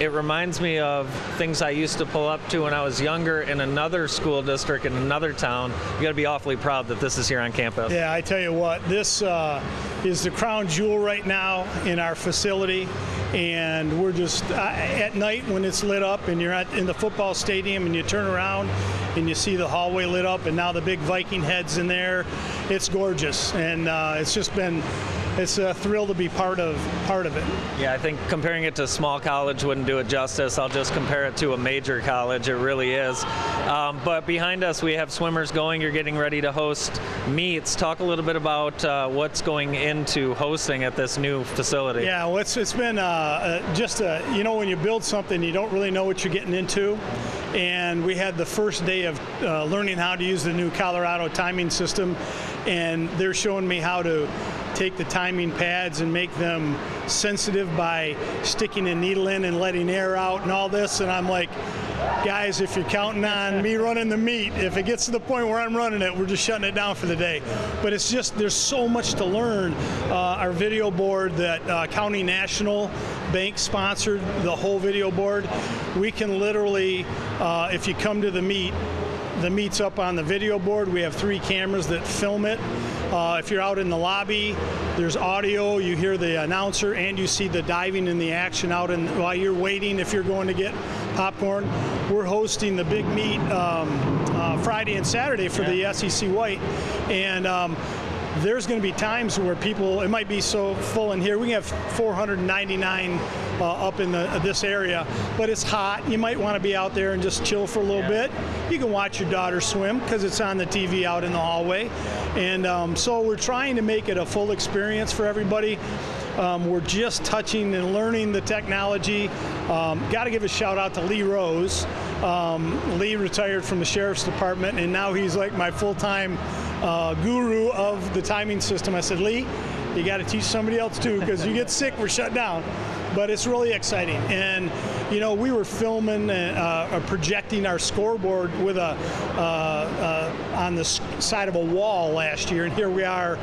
Speaker 2: it reminds me of things I used to pull up to when I was younger in another school district in another town. You got to be awfully proud that this is here on campus.
Speaker 13: Yeah, I tell you what, this uh, is the crown jewel right now in our facility, and we're just uh, at night when it's lit up, and you're at in the football stadium, and you turn around and you see the hallway lit up, and now the big Viking heads in there. It's gorgeous, and uh, it's just been it's a thrill to be part of part of it.
Speaker 2: Yeah, I think comparing it to small college wouldn't do it justice. I'll just compare it to a major college. It really is. Um, but behind us, we have swimmers going. You're getting ready to host meets. Talk a little bit about uh, what's going into hosting at this new facility.
Speaker 13: Yeah, well, it's, it's been uh, uh, just a, you know when you build something, you don't really know what you're getting into and we had the first day of uh, learning how to use the new Colorado timing system, and they're showing me how to take the timing pads and make them sensitive by sticking a needle in and letting air out and all this, and I'm like, guys, if you're counting on me running the meet, if it gets to the point where I'm running it, we're just shutting it down for the day. But it's just, there's so much to learn. Uh, our video board that uh, County National Bank sponsored, the whole video board, we can literally, uh, if you come to the meet, the meet's up on the video board. We have three cameras that film it. Uh, if you're out in the lobby, there's audio. You hear the announcer and you see the diving and the action out in, while you're waiting if you're going to get popcorn. We're hosting the big meet um, uh, Friday and Saturday for yeah. the SEC White. And um, there's going to be times where people, it might be so full in here. We have 499 uh, up in the, uh, this area, but it's hot. You might want to be out there and just chill for a little yeah. bit. You can watch your daughter swim because it's on the TV out in the hallway. And um, so we're trying to make it a full experience for everybody. Um, we're just touching and learning the technology. Um, Got to give a shout out to Lee Rose. Um, Lee retired from the sheriff's department, and now he's like my full-time uh, guru of the timing system. I said, Lee, you got to teach somebody else too, because you get sick, we're shut down. But it's really exciting, and you know, we were filming and uh, uh, projecting our scoreboard with a uh, uh, on the side of a wall last year, and here we are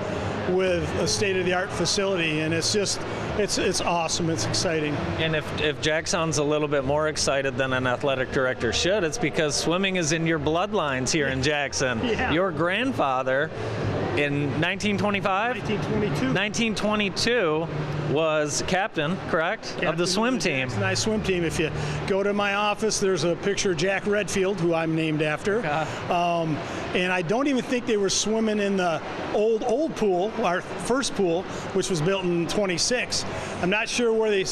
Speaker 13: with a state-of-the-art facility, and it's just it's it's awesome. It's exciting.
Speaker 2: And if, if Jack sounds a little bit more excited than an athletic director should, it's because swimming is in your bloodlines here in Jackson.
Speaker 13: Yeah.
Speaker 2: Your grandfather in 1925?
Speaker 13: 1922.
Speaker 2: 1922 was captain, correct? of the swim team.
Speaker 13: It's a nice swim team. If you go to my office, there's a picture of Jack Redfield, who I'm named after. Um, and I don't even think they were swimming in the old old pool, our first pool, which was built in 26. I'm not sure where they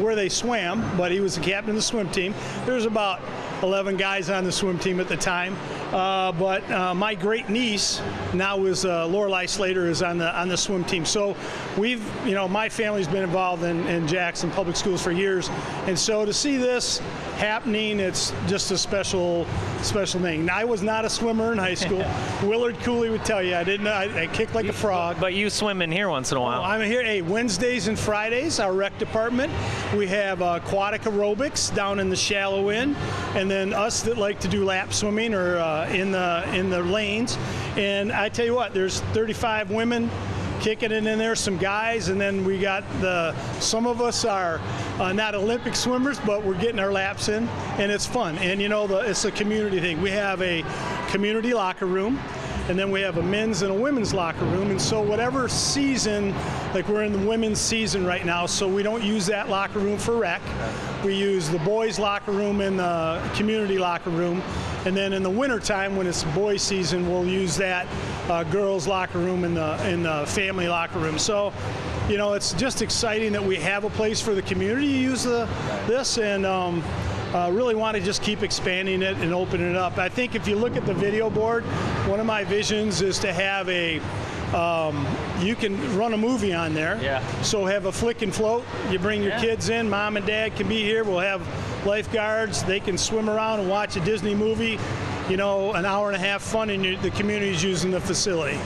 Speaker 13: where they swam, but he was the captain of the swim team. There's about 11 guys on the swim team at the time. Uh, but uh, my great niece now is uh, Slater is on the on the swim team. So we've you know my family's been involved in, in Jackson Public Schools for years, and so to see this happening, it's just a special special thing. Now, I was not a swimmer in high school. Willard Cooley would tell you I didn't. I, I kicked like a frog.
Speaker 2: But you swim in here once in a while.
Speaker 13: I'm here. Hey, Wednesdays and Fridays, our rec department. We have uh, aquatic aerobics down in the shallow end, and then us that like to do lap swimming or uh, in the in the lanes. And I tell you what, there's 35 women kicking it in there, some guys, and then we got the. Some of us are uh, not Olympic swimmers, but we're getting our laps in, and it's fun. And you know, the, it's a community thing. We have a community locker room and then we have a men's and a women's locker room. And so, whatever season, like we're in the women's season right now, so we don't use that locker room for rec. We use the boys' locker room and the community locker room. And then in the wintertime, when it's boys' season, we'll use that uh, girls' locker room and the, in the family locker room. So, you know, it's just exciting that we have a place for the community to use the, this. And, um, uh, really want to just keep expanding it and opening it up. I think if you look at the video board, one of my visions is to have a um, you can run a movie on there.
Speaker 2: Yeah.
Speaker 13: So have a flick and float. You bring your
Speaker 2: Yeah.
Speaker 13: kids in. Mom and dad can be here. We'll have lifeguards. They can swim around and watch a Disney movie. You know, an hour and a half fun, and you, the community's using the facility.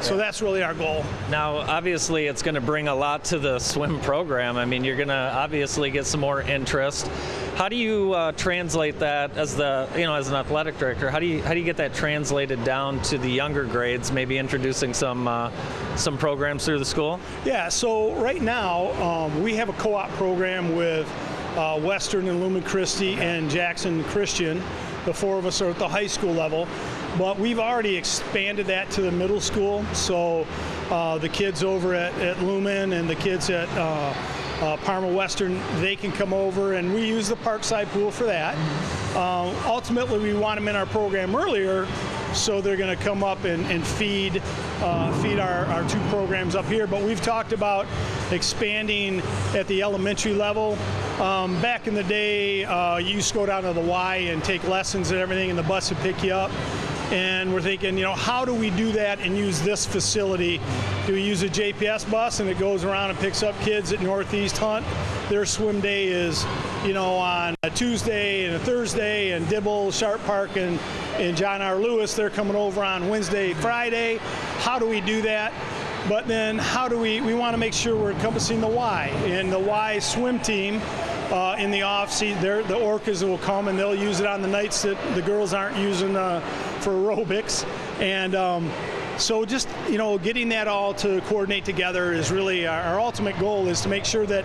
Speaker 13: So that's really our goal.
Speaker 2: Now, obviously, it's going to bring a lot to the swim program. I mean, you're going to obviously get some more interest. How do you uh, translate that as the, you know, as an athletic director? How do you how do you get that translated down to the younger grades? Maybe introducing some uh, some programs through the school.
Speaker 13: Yeah, so right now um, we have a co-op program with uh, Western and Lumen Christi and Jackson Christian. The four of us are at the high school level, but we've already expanded that to the middle school. So uh, the kids over at, at Lumen and the kids at uh, uh, Parma Western, they can come over, and we use the Parkside pool for that. Uh, ultimately, we want them in our program earlier, so they're going to come up and, and feed uh, feed our, our two programs up here. But we've talked about expanding at the elementary level. Um, back in the day, uh, you used to go down to the Y and take lessons and everything, and the bus would pick you up. And we're thinking, you know, how do we do that and use this facility? Do we use a JPS bus and it goes around and picks up kids at Northeast Hunt? Their swim day is, you know, on a Tuesday and a Thursday, and Dibble, Sharp Park, and, and John R. Lewis, they're coming over on Wednesday, Friday. How do we do that? But then how do we, we want to make sure we're encompassing the Y. And the Y swim team uh, in the off season, the orcas will come and they'll use it on the nights that the girls aren't using uh, for aerobics. And um, so just, you know, getting that all to coordinate together is really our, our ultimate goal is to make sure that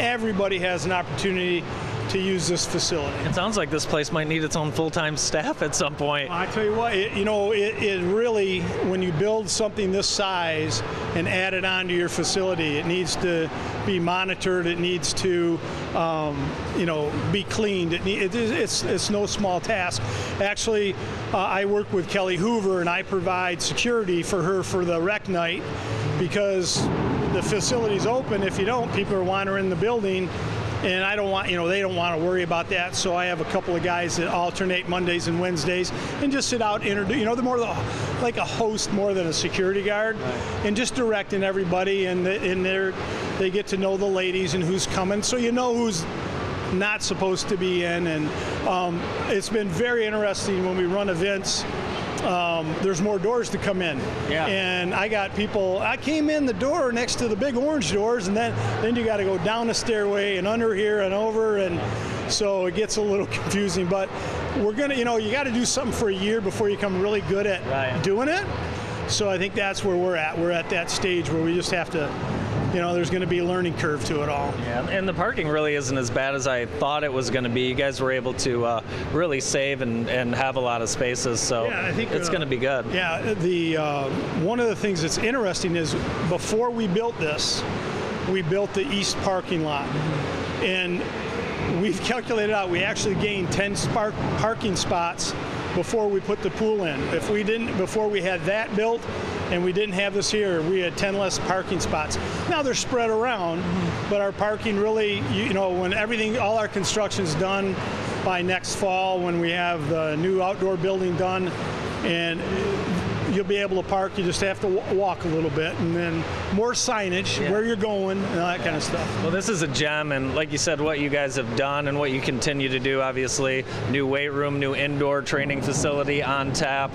Speaker 13: everybody has an opportunity to use this facility.
Speaker 2: It sounds like this place might need its own full-time staff at some point.
Speaker 13: I tell you what, it, you know, it, it really, when you build something this size and add it onto your facility, it needs to be monitored. It needs to, um, you know, be cleaned. It, it it's, it's no small task. Actually, uh, I work with Kelly Hoover, and I provide security for her for the rec night because the facility's open. If you don't, people are wandering the building and I don't want, you know, they don't want to worry about that. So I have a couple of guys that alternate Mondays and Wednesdays and just sit out, introduce, you know, they're more like a host more than a security guard, and just directing everybody, and the, and they're they get to know the ladies and who's coming, so you know who's not supposed to be in, and um, it's been very interesting when we run events. Um, there's more doors to come in.
Speaker 2: Yeah.
Speaker 13: And I got people. I came in the door next to the big orange doors, and then then you got to go down the stairway and under here and over, and So it gets a little confusing, but we're gonna, you know, you got to do something for a year before you become really good at
Speaker 2: Right.
Speaker 13: doing it. So I think that's where we're at. We're at that stage where we just have to, you know, there's going to be a learning curve to it all.
Speaker 2: Yeah, and the parking really isn't as bad as I thought it was going to be. You guys were able to uh, really save and, and have a lot of spaces, so
Speaker 13: Yeah, I think
Speaker 2: it's
Speaker 13: uh,
Speaker 2: going to be good.
Speaker 13: Yeah, the uh, one of the things that's interesting is before we built this, we built the east parking lot, and we've calculated out we actually gained 10 spark parking spots before we put the pool in. If we didn't, before we had that built, and we didn't have this here, we had 10 less parking spots. Now they're spread around, but our parking really, you, know, when everything, all our construction's done by next fall, when we have the new outdoor building done, and you'll be able to park. You just have to wa- walk a little bit, and then more signage, where you're going, and all that kind of stuff.
Speaker 2: Well, this is a gem, and like you said, what you guys have done and what you continue to do, obviously, new weight room, new indoor training facility on tap.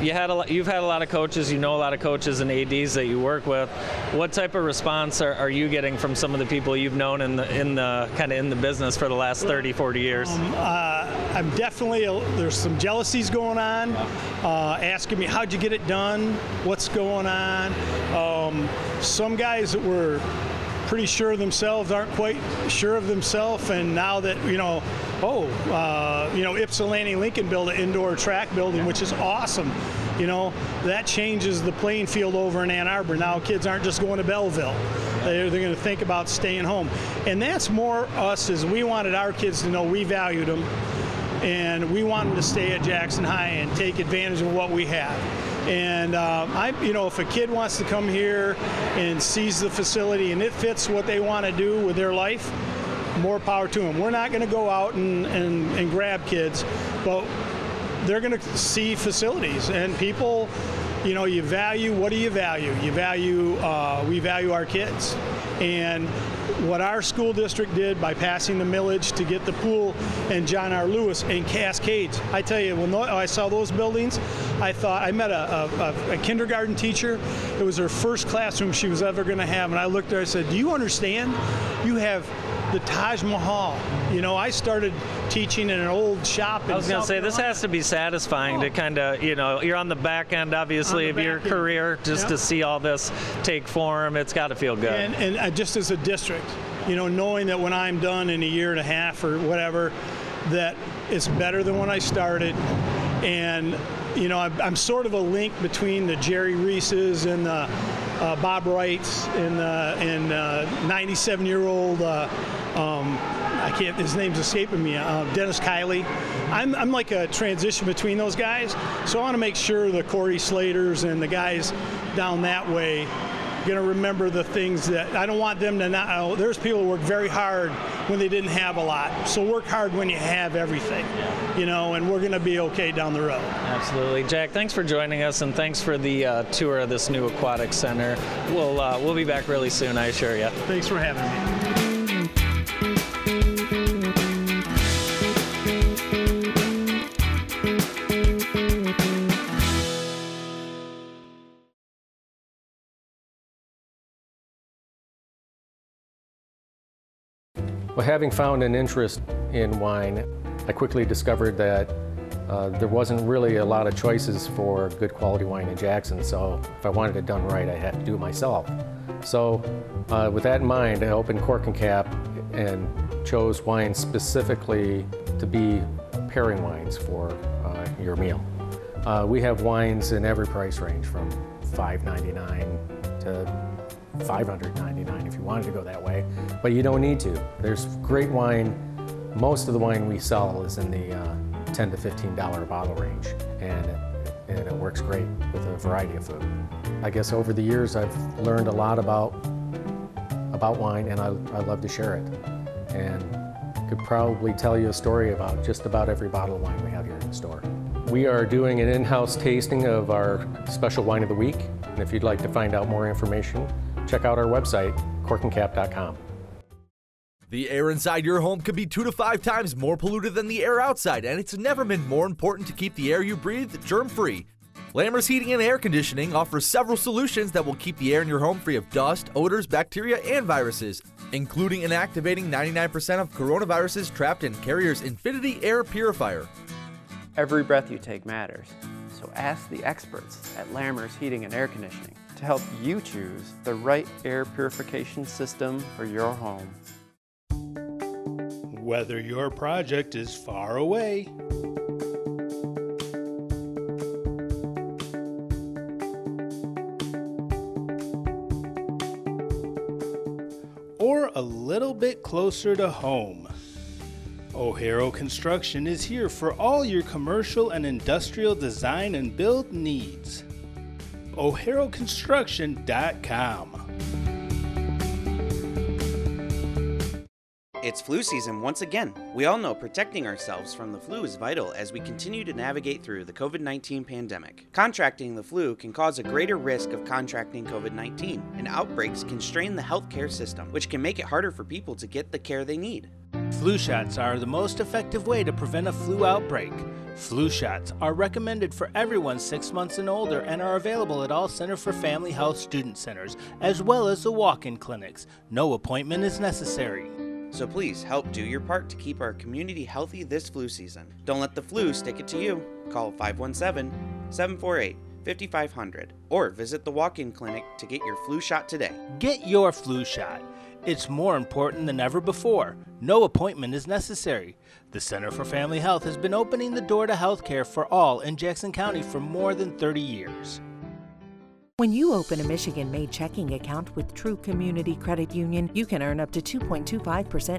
Speaker 2: You had a, you've had a lot of coaches, you know a lot of coaches and ads that you work with. What type of response are, are you getting from some of the people you've known in the in the kind of in the business for the last 30, 40 years?
Speaker 13: Uh, I'm definitely there's some jealousies going on, uh, asking me how'd you get it done, what's going on. Um, some guys that were pretty sure themselves aren't quite sure of themselves, and now that you know, oh, uh, you know, Ypsilanti Lincoln built an indoor track building, which is awesome. You know, that changes the playing field over in Ann Arbor. Now kids aren't just going to Belleville. They're, they're going to think about staying home. And that's more us as we wanted our kids to know we valued them and we want them to stay at Jackson High and take advantage of what we have. And um, I, you know, if a kid wants to come here and sees the facility and it fits what they want to do with their life, more power to them. We're not going to go out and, and, and grab kids, but they're going to see facilities and people you know you value what do you value you value uh, we value our kids and what our school district did by passing the millage to get the pool and john r. Lewis and cascades. I tell you when i saw those buildings i thought i met a, a, a kindergarten teacher. It was her first classroom she was ever going to have. And i looked at her i said do you understand? You have the Taj Mahal. You know, I started teaching in an old shop.
Speaker 2: I was going to say this has to be satisfying to kind of you know you're on the back end obviously of your
Speaker 13: end.
Speaker 2: career just
Speaker 13: Yeah.
Speaker 2: to see all this take form. It's got to feel good.
Speaker 13: And, and uh, just as a district, you know, knowing that when I'm done in a year and a half or whatever, that it's better than when I started. And, you know, I'm, I'm sort of a link between the Jerry Reeses and the uh, Bob Wrights and the and 97 year old. Uh, um, I can't. His name's escaping me. Uh, Dennis Kiley. I'm, I'm like a transition between those guys. So I want to make sure the Corey Slaters and the guys down that way going to remember the things that I don't want them to not. Oh, there's people who work very hard when they didn't have a lot. So work hard when you have everything, you know, and we're going to be okay down the road.
Speaker 2: Absolutely, Jack. Thanks for joining us, and thanks for the uh, tour of this new aquatic center. We'll uh, we'll be back really soon, I assure you.
Speaker 13: Thanks for having me.
Speaker 14: Well, having found an interest in wine, I quickly discovered that uh, there wasn't really a lot of choices for good quality wine in Jackson, so if I wanted it done right, I had to do it myself. So, uh, with that in mind, I opened Cork and Cap and chose wines specifically to be pairing wines for uh, your meal. Uh, we have wines in every price range from $5.99 to 599 if you wanted to go that way, but you don't need to. There's great wine. Most of the wine we sell is in the uh, 10 to $15 bottle range, and it, and it works great with a variety of food. I guess over the years I've learned a lot about about wine, and I, I love to share it. And could probably tell you a story about just about every bottle of wine we have here in the store. We are doing an in-house tasting of our special wine of the week, and if you'd like to find out more information, check out our website, corkandcap.com.
Speaker 15: The air inside your home could be two to five times more polluted than the air outside, and it's never been more important to keep the air you breathe germ free. Lammers Heating and Air Conditioning offers several solutions that will keep the air in your home free of dust, odors, bacteria, and viruses. including inactivating 99% of coronaviruses trapped in Carrier's Infinity Air Purifier.
Speaker 16: Every breath you take matters, so ask the experts at Lammer's Heating and Air Conditioning to help you choose the right air purification system for your home.
Speaker 17: Whether your project is far away, or a little bit closer to home. O'Haro Construction is here for all your commercial and industrial design and build needs. O'HaroConstruction.com.
Speaker 18: It's flu season once again. We all know protecting ourselves from the flu is vital as we continue to navigate through the COVID 19 pandemic. Contracting the flu can cause a greater risk of contracting COVID 19, and outbreaks can strain the healthcare system, which can make it harder for people to get the care they need.
Speaker 17: Flu shots are the most effective way to prevent a flu outbreak. Flu shots are recommended for everyone 6 months and older and are available at all Center for Family Health student centers as well as the walk-in clinics. No appointment is necessary.
Speaker 18: So please help do your part to keep our community healthy this flu season. Don't let the flu stick it to you. Call 517 748 5500 or visit the walk in clinic to get your flu shot today.
Speaker 17: Get your flu shot. It's more important than ever before. No appointment is necessary. The Center for Family Health has been opening the door to healthcare for all in Jackson County for more than 30 years.
Speaker 19: When you open a Michigan made checking account with True Community Credit Union, you can earn up to 2.25%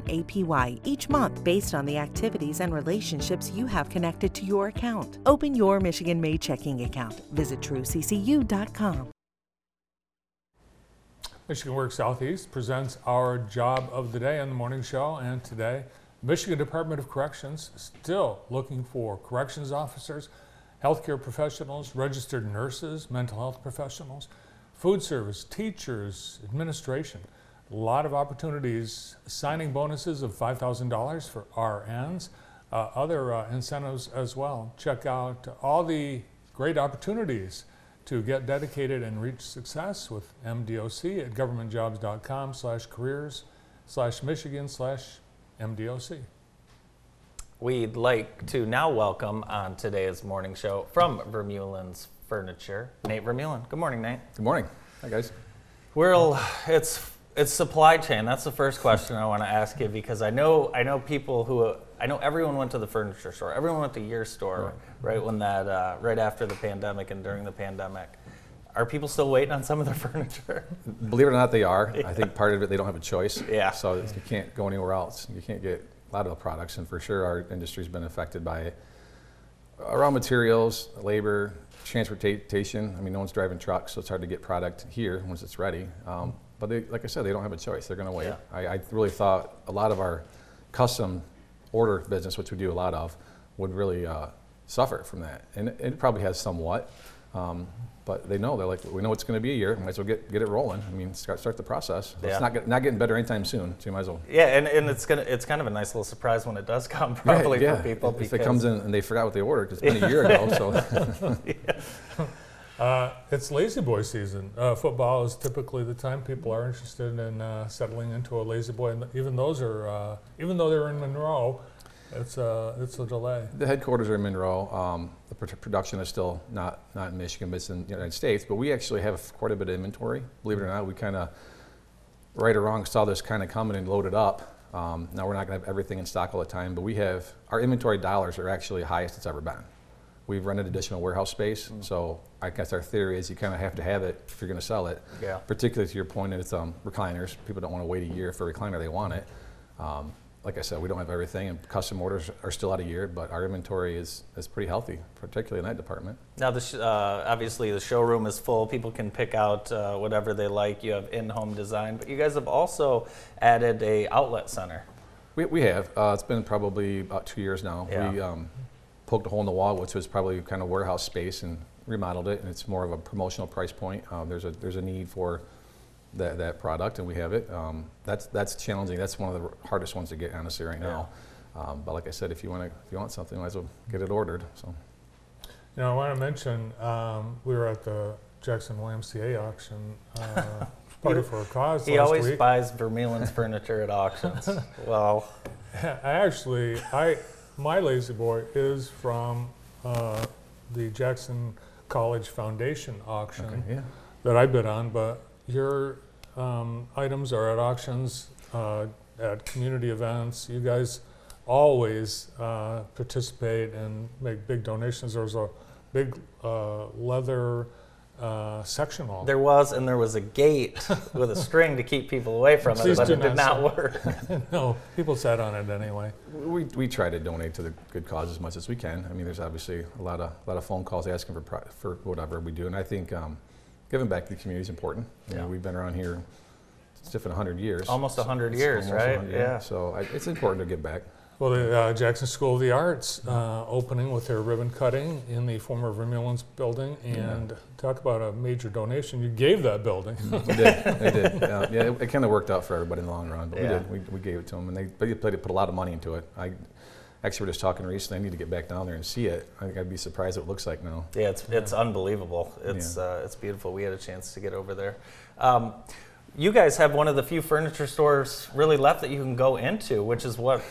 Speaker 19: APY each month based on the activities and relationships you have connected to your account. Open your Michigan made checking account. Visit trueccu.com.
Speaker 1: Michigan Works Southeast presents our job of the day on the morning show, and today, Michigan Department of Corrections still looking for corrections officers, healthcare professionals, registered nurses, mental health professionals, food service, teachers, administration. A lot of opportunities, signing bonuses of $5,000 for RNs, uh, other uh, incentives as well. Check out all the great opportunities to get dedicated and reach success with MDOC at governmentjobs.com slash careers slash Michigan slash MDOC.
Speaker 2: We'd like to now welcome on today's morning show from Vermeulen's Furniture, Nate Vermeulen. Good morning, Nate.
Speaker 20: Good morning. Hi, guys.
Speaker 2: Well, it's it's supply chain. That's the first question I want to ask you because I know I know people who I know everyone went to the furniture store. Everyone went to your store right, right when that uh, right after the pandemic and during the pandemic. Are people still waiting on some of their furniture?
Speaker 20: Believe it or not, they are. Yeah. I think part of it they don't have a choice.
Speaker 2: Yeah.
Speaker 20: So you can't go anywhere else. You can't get a lot of the products, and for sure our industry's been affected by it. Raw materials, labor, transportation. I mean, no one's driving trucks, so it's hard to get product here once it's ready. Um, but they, like I said, they don't have a choice. They're going to wait.
Speaker 2: Yeah.
Speaker 20: I, I really thought a lot of our custom order business, which we do a lot of, would really uh, suffer from that, and it, it probably has somewhat. Um, but they know they're like, we know it's going to be a year. Might as well get, get it rolling. I mean, start, start the process. So
Speaker 2: Yeah.
Speaker 20: It's not get, not getting better anytime soon. So you might as well.
Speaker 2: Yeah, and, and it's gonna it's kind of a nice little surprise when it does come, probably
Speaker 20: yeah,
Speaker 2: for people.
Speaker 20: If
Speaker 2: because
Speaker 20: it comes in and they forgot what they ordered, 'cause it's been a year ago. So
Speaker 1: Uh, it's La-Z-Boy season. Uh, football is typically the time people are interested in uh, settling into a La-Z-Boy, and even those are, uh, even though they're in Monroe, it's a it's a delay.
Speaker 20: the headquarters are in Monroe. Um, the pr- production is still not not in Michigan, but it's in the United States. But we actually have quite a bit of inventory. Believe it or not, we kind of right or wrong saw this kind of coming and loaded up. Um, now we're not going to have everything in stock all the time, but we have our inventory dollars are actually highest it's ever been. We've rented additional warehouse space, so I guess our theory is you kind of have to have it if you're going to sell it.
Speaker 2: Yeah.
Speaker 20: Particularly to your point, it's um, recliners. People don't want to wait a year for a recliner; they want it. Um, like I said, we don't have everything, and custom orders are still out a year, but our inventory is, is pretty healthy, particularly in that department.
Speaker 2: Now, the sh- uh, obviously the showroom is full. People can pick out uh, whatever they like. You have in-home design, but you guys have also added a outlet center.
Speaker 20: We, we have. Uh, it's been probably about two years now.
Speaker 2: Yeah.
Speaker 20: We um, poked a hole in the wall, which was probably kind of warehouse space, and remodeled it. And it's more of a promotional price point. Um, there's a there's a need for that, that product, and we have it. Um, that's that's challenging. That's one of the hardest ones to get, honestly, right now. Um, but like I said, if you want to if you want something, might as well get it ordered. So.
Speaker 1: You know, I want to mention um, we were at the Jackson YMCA auction uh, Party for a Cause
Speaker 2: He
Speaker 1: last
Speaker 2: always
Speaker 1: week.
Speaker 2: buys Vermeulen's furniture at auctions. well,
Speaker 1: I actually, I my La-Z-Boy is from uh, the Jackson College Foundation auction
Speaker 20: Okay, yeah.
Speaker 1: that I bid on. But your um, items are at auctions, uh, at community events. You guys always uh, participate and make big donations. There was a big uh, leather uh, sectional.
Speaker 2: there was, and there was a gate with a string to keep people away from it, but it did not
Speaker 1: not
Speaker 2: work.
Speaker 1: no, people sat on it anyway.
Speaker 20: We, we try to donate to the good cause as much as we can. I mean, there's obviously a lot of, a lot of phone calls asking for, pri- for whatever we do. And I think um, giving back to the community is important. You know,
Speaker 2: Yeah.
Speaker 20: we've been around here, it's different 100 years.
Speaker 2: Almost 100
Speaker 20: It's
Speaker 2: years,
Speaker 20: almost
Speaker 2: right?
Speaker 20: 100,
Speaker 2: Yeah.
Speaker 20: So I, it's important to give back.
Speaker 1: Well, the uh, Jackson School of the Arts uh, opening with their ribbon cutting in the former Vermeulen's building, and talk about a major donation. You gave that building.
Speaker 20: We did. They did. Yeah, yeah it, it kind of worked out for everybody in the long run, but
Speaker 1: Yeah.
Speaker 20: we did. We, we gave it to them, and they, but they put a lot of money into it. I actually were just talking recently. I need to get back down there and see it. I think I'd be surprised what it looks like now.
Speaker 2: Yeah, it's it's unbelievable. It's uh, it's beautiful. We had a chance to get over there. Um, you guys have one of the few furniture stores really left that you can go into, which is what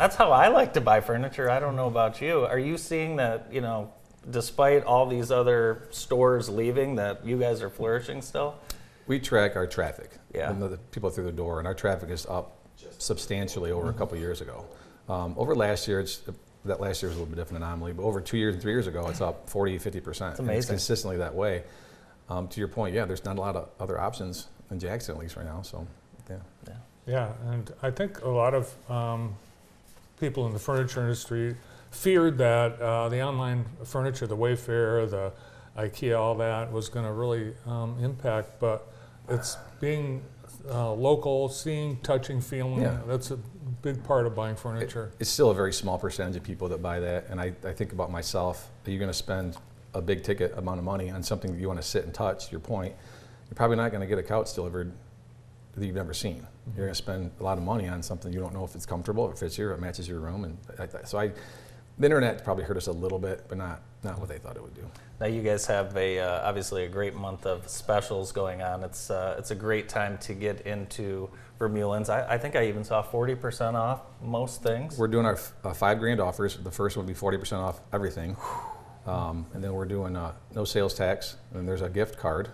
Speaker 2: that's how I like to buy furniture. I don't know about you. Are you seeing that, you know, despite all these other stores leaving that you guys are flourishing still?
Speaker 20: We track our traffic.
Speaker 2: Yeah.
Speaker 20: And the, the people through the door, and our traffic is up substantially over
Speaker 2: Mm-hmm.
Speaker 20: a couple years ago. Um, over last year, it's, that last year was a little bit different anomaly, but over two years and three years ago, it's up 40, 50 percent.
Speaker 2: It's
Speaker 20: And it's
Speaker 2: amazing.
Speaker 20: consistently that way. Um, to your point, yeah, there's not a lot of other options in Jackson at least right now. So, yeah.
Speaker 1: Yeah, and I think a lot of um, people in the furniture industry feared that uh, the online furniture, the Wayfair, the IKEA, all that was going to really um, impact, but it's being uh, local, seeing, touching, feeling.
Speaker 20: Yeah.
Speaker 1: That's a big part of buying furniture.
Speaker 20: It's still a very small percentage of people that buy that, and I, I think about myself. Are you going to spend a big ticket amount of money on something that you want to sit and touch? Your point, you're probably not going to get a couch delivered that you've never seen. You're going to spend a lot of money on something you don't know if it's comfortable, if it fits you, or it matches your room, and I, I- so I, the internet probably hurt us a little bit, but not not what they thought it would do.
Speaker 2: Now you guys have a uh, obviously a great month of specials going on. It's uh, it's a great time to get into Vermeulen's. I, I think I even saw 40% off most things.
Speaker 20: We're doing our f- uh, five grand offers. The first one would be 40% off everything. Um, and then we're doing uh, no sales tax, and there's a gift card,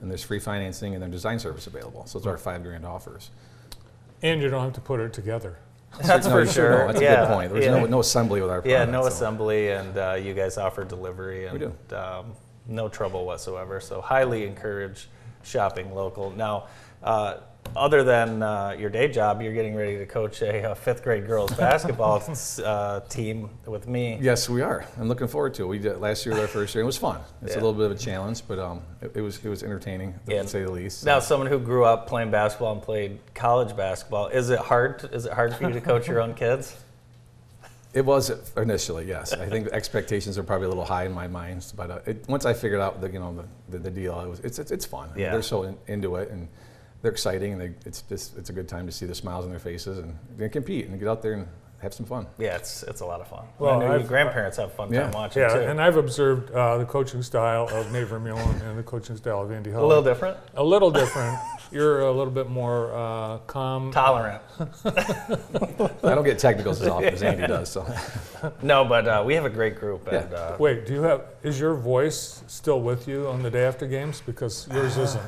Speaker 20: and there's free financing, and then design service available. So those are our five grand offers.
Speaker 1: And you don't have to put it together.
Speaker 2: That's
Speaker 20: No,
Speaker 2: for sure.
Speaker 20: know. That's a good point. There's
Speaker 2: yeah.
Speaker 20: no, no assembly with our product.
Speaker 2: Yeah, no
Speaker 20: so.
Speaker 2: assembly, and uh, you guys offer delivery, and
Speaker 20: We do.
Speaker 2: Um, no trouble whatsoever. So highly encourage shopping local. Now, uh, other than uh, your day job, you're getting ready to coach a, uh fifth grade girls basketball uh, team with me.
Speaker 20: Yes, we are. I'm looking forward to it. We did last year, was our first year. And it was fun. It's
Speaker 2: Yeah.
Speaker 20: a little bit of a challenge, but um, it, it was it was entertaining
Speaker 2: Yeah.
Speaker 20: to say the least.
Speaker 2: Now, someone who grew up playing basketball and played college basketball, is it hard? To, is it hard for you to coach your own kids?
Speaker 20: It was initially, yes. I think the expectations are probably a little high in my mind, but uh, it, once I figured out the you know the, the, the deal, it was it's it's, it's fun.
Speaker 2: Yeah.
Speaker 20: They're so in, into it, and they're exciting, and they, it's just it's a good time to see the smiles on their faces and, and compete and get out there and have some fun.
Speaker 2: Yeah, it's it's a lot of fun.
Speaker 1: Well,
Speaker 2: I know your grandparents have fun
Speaker 20: Yeah.
Speaker 2: time watching
Speaker 1: Yeah,
Speaker 2: too.
Speaker 1: and I've observed uh, the coaching style of Nate Vermeulen and the coaching style of Andy Hull.
Speaker 2: A little different?
Speaker 1: A little different. You're a little bit more uh, calm.
Speaker 2: Tolerant.
Speaker 20: I don't get technicals as often as Andy does, so.
Speaker 2: no, but uh, we have a great group. And, uh,
Speaker 1: Wait, do you have, is your voice still with you on the day after games? Because yours isn't.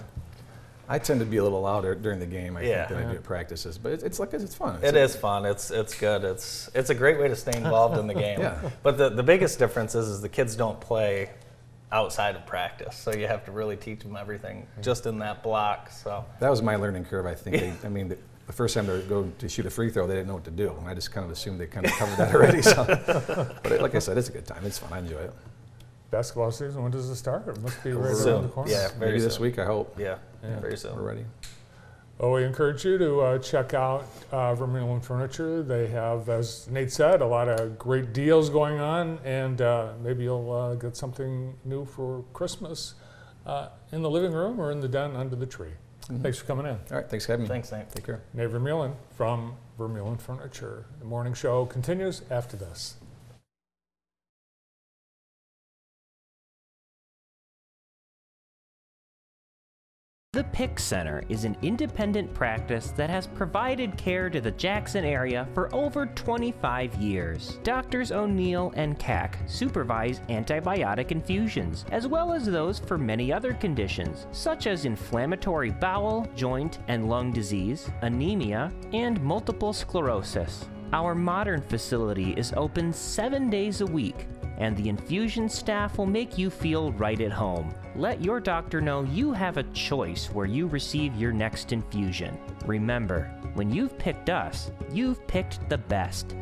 Speaker 20: I tend to be a little louder during the game, I
Speaker 2: Yeah.
Speaker 20: think, than I do at practices. But it's, it's like it's fun.
Speaker 2: It
Speaker 20: It's
Speaker 2: is fun. It's it's good. It's it's a great way to stay involved in the game.
Speaker 20: Yeah.
Speaker 2: But the, the biggest difference is, is the kids don't play outside of practice, so you have to really teach them everything just in that block. So
Speaker 20: That was my learning curve. I think. They, I mean, the, the first time they go to shoot a free throw, they didn't know what to do, and I just kind of assumed they kind of covered that already. So, but it, like I said, it's a good time. It's fun. I enjoy it.
Speaker 1: Basketball season, when does it start? It must be right
Speaker 2: Soon.
Speaker 1: around the corner.
Speaker 2: Yeah, very
Speaker 20: Maybe this week. I hope.
Speaker 2: Yeah,
Speaker 1: Yeah.
Speaker 2: very soon.
Speaker 20: We're ready.
Speaker 1: Well, we encourage you to uh, check out uh, Vermeulen Furniture. They have, as Nate said, a lot of great deals going on, and uh, maybe you'll uh, get something new for Christmas uh, in the living room or in the den under the tree. Thanks for coming in.
Speaker 20: All right. Thanks for having me.
Speaker 2: Thanks, Nate.
Speaker 20: Take care.
Speaker 1: Nate Vermeulen from Vermeulen Furniture. The morning show continues after this.
Speaker 4: The PIC Center is an independent practice that has provided care to the Jackson area for over 25 years. Doctors O'Neill and Cack supervise antibiotic infusions, as well as those for many other conditions, such as inflammatory bowel, joint, and lung disease, anemia, and multiple sclerosis. Our modern facility is open seven days a week, and the infusion staff will make you feel right at home. Let your doctor know you have a choice where you receive your next infusion. Remember, when you've picked us, you've picked the best.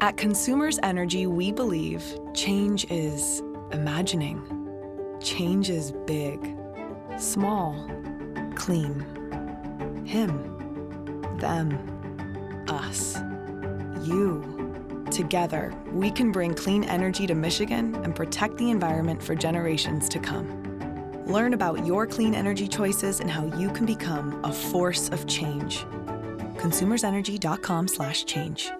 Speaker 9: At Consumers Energy, we believe change is imagining. Change is big, small, clean. Him, them, us, you. Together, we can bring clean energy to Michigan and protect the environment for generations to come. Learn about your clean energy choices and how you can become a force of change. consumersenergy.com/change.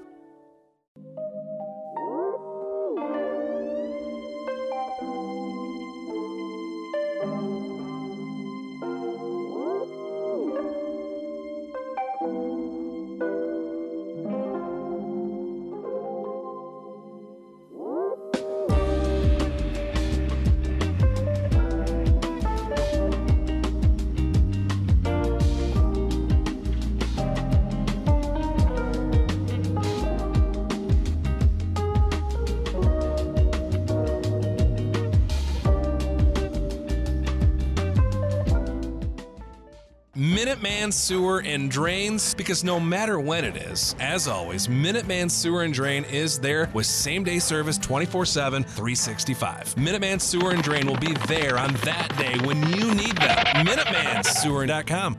Speaker 21: Minuteman Sewer and Drains because no matter when it is, as always, Minuteman Sewer and Drain is there with same day service 24 7, 365. Minuteman Sewer and Drain will be there on that day when you need them. MinutemanSewer.com.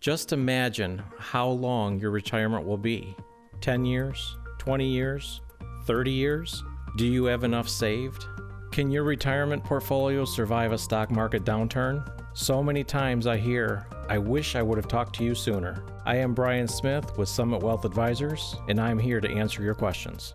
Speaker 22: Just imagine how long your retirement will be 10 years, 20 years, 30 years? Do you have enough saved? Can your retirement portfolio survive a stock market downturn? So many times I hear, I wish I would have talked to you sooner. I am Brian Smith with Summit Wealth Advisors, and I'm here to answer your questions.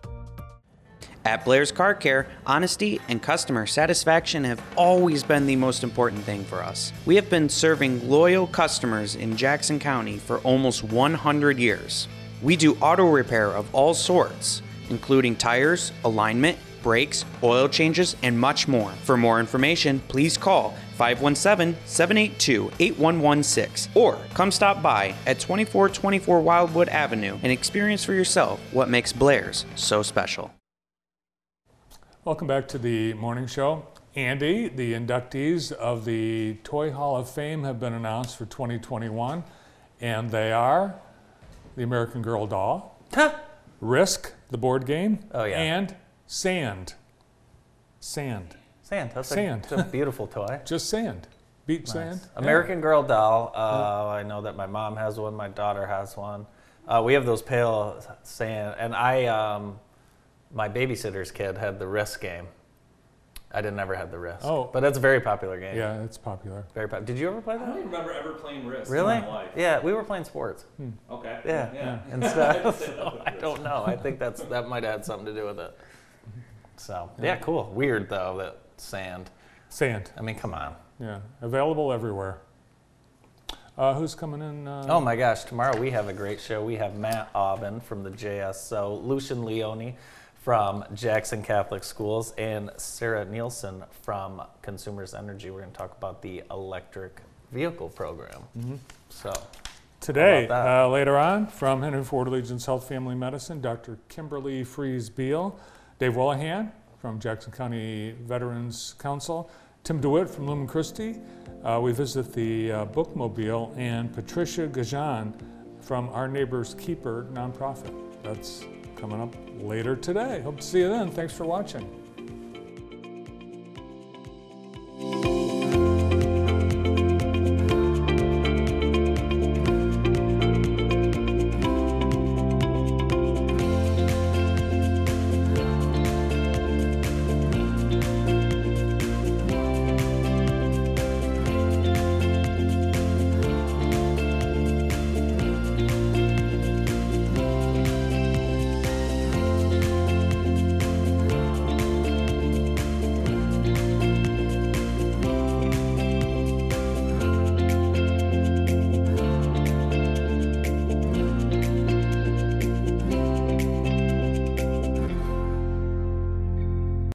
Speaker 18: At Blain's Car Care, honesty and customer satisfaction have always been the most important thing for us. We have been serving loyal customers in Jackson County for almost 100 years. We do auto repair of all sorts, including tires, alignment, brakes, oil changes, and much more. For more information, please call 517 782 8116 or come stop by at 2424 Wildwood Avenue and experience for yourself what makes Blain's so special.
Speaker 1: Welcome back to the morning show. Andy, the inductees of the Toy Hall of Fame have been announced for 2021, and they are the American Girl doll, Risk, the board game,
Speaker 2: Oh, yeah.
Speaker 1: and Sand. Sand.
Speaker 2: Sand. That's a-
Speaker 1: sand.
Speaker 2: it's a beautiful toy.
Speaker 1: Just sand. Beach
Speaker 2: Nice.
Speaker 1: sand.
Speaker 2: American Girl doll. Uh, I know that my mom has one. My daughter has one. Uh, we have those pale sand, and I, um, my babysitter's kid had the Risk game. I didn't ever have the Risk.
Speaker 1: Oh.
Speaker 2: but that's a very popular game.
Speaker 1: Yeah, it's popular.
Speaker 2: Very popular. Did you ever play that?
Speaker 23: I don't remember ever playing Risk
Speaker 2: Really?
Speaker 23: in my life.
Speaker 2: Yeah, we were playing sports.
Speaker 23: Okay.
Speaker 2: Yeah,
Speaker 23: Yeah.
Speaker 2: and stuff. so I don't know. I think that's that might have had something to do with it. So yeah, cool. Weird though that sand.
Speaker 1: Sand.
Speaker 2: I mean, come on.
Speaker 1: Yeah, available everywhere. Uh, who's coming in? Uh,
Speaker 2: Oh my gosh, tomorrow we have a great show. We have Matt Aubin from the JSO, Lucian Leone from Jackson Catholic Schools, and Sarah Nielsen from Consumers Energy. We're going to talk about the electric vehicle program.
Speaker 1: Mhm.
Speaker 2: So,
Speaker 1: Today, uh, later on, from Henry Ford Allegiance Health Family Medicine, Dr. Kimberly Fries Beal, Dave Willihan from Jackson County Veterans Council, Tim DeWitt from Lumen Christi. Uh, we visit the uh, Bookmobile, and Patricia Gajan from Our Neighbor's Keeper nonprofit. That's coming up later today. Hope to see you then. Thanks for watching.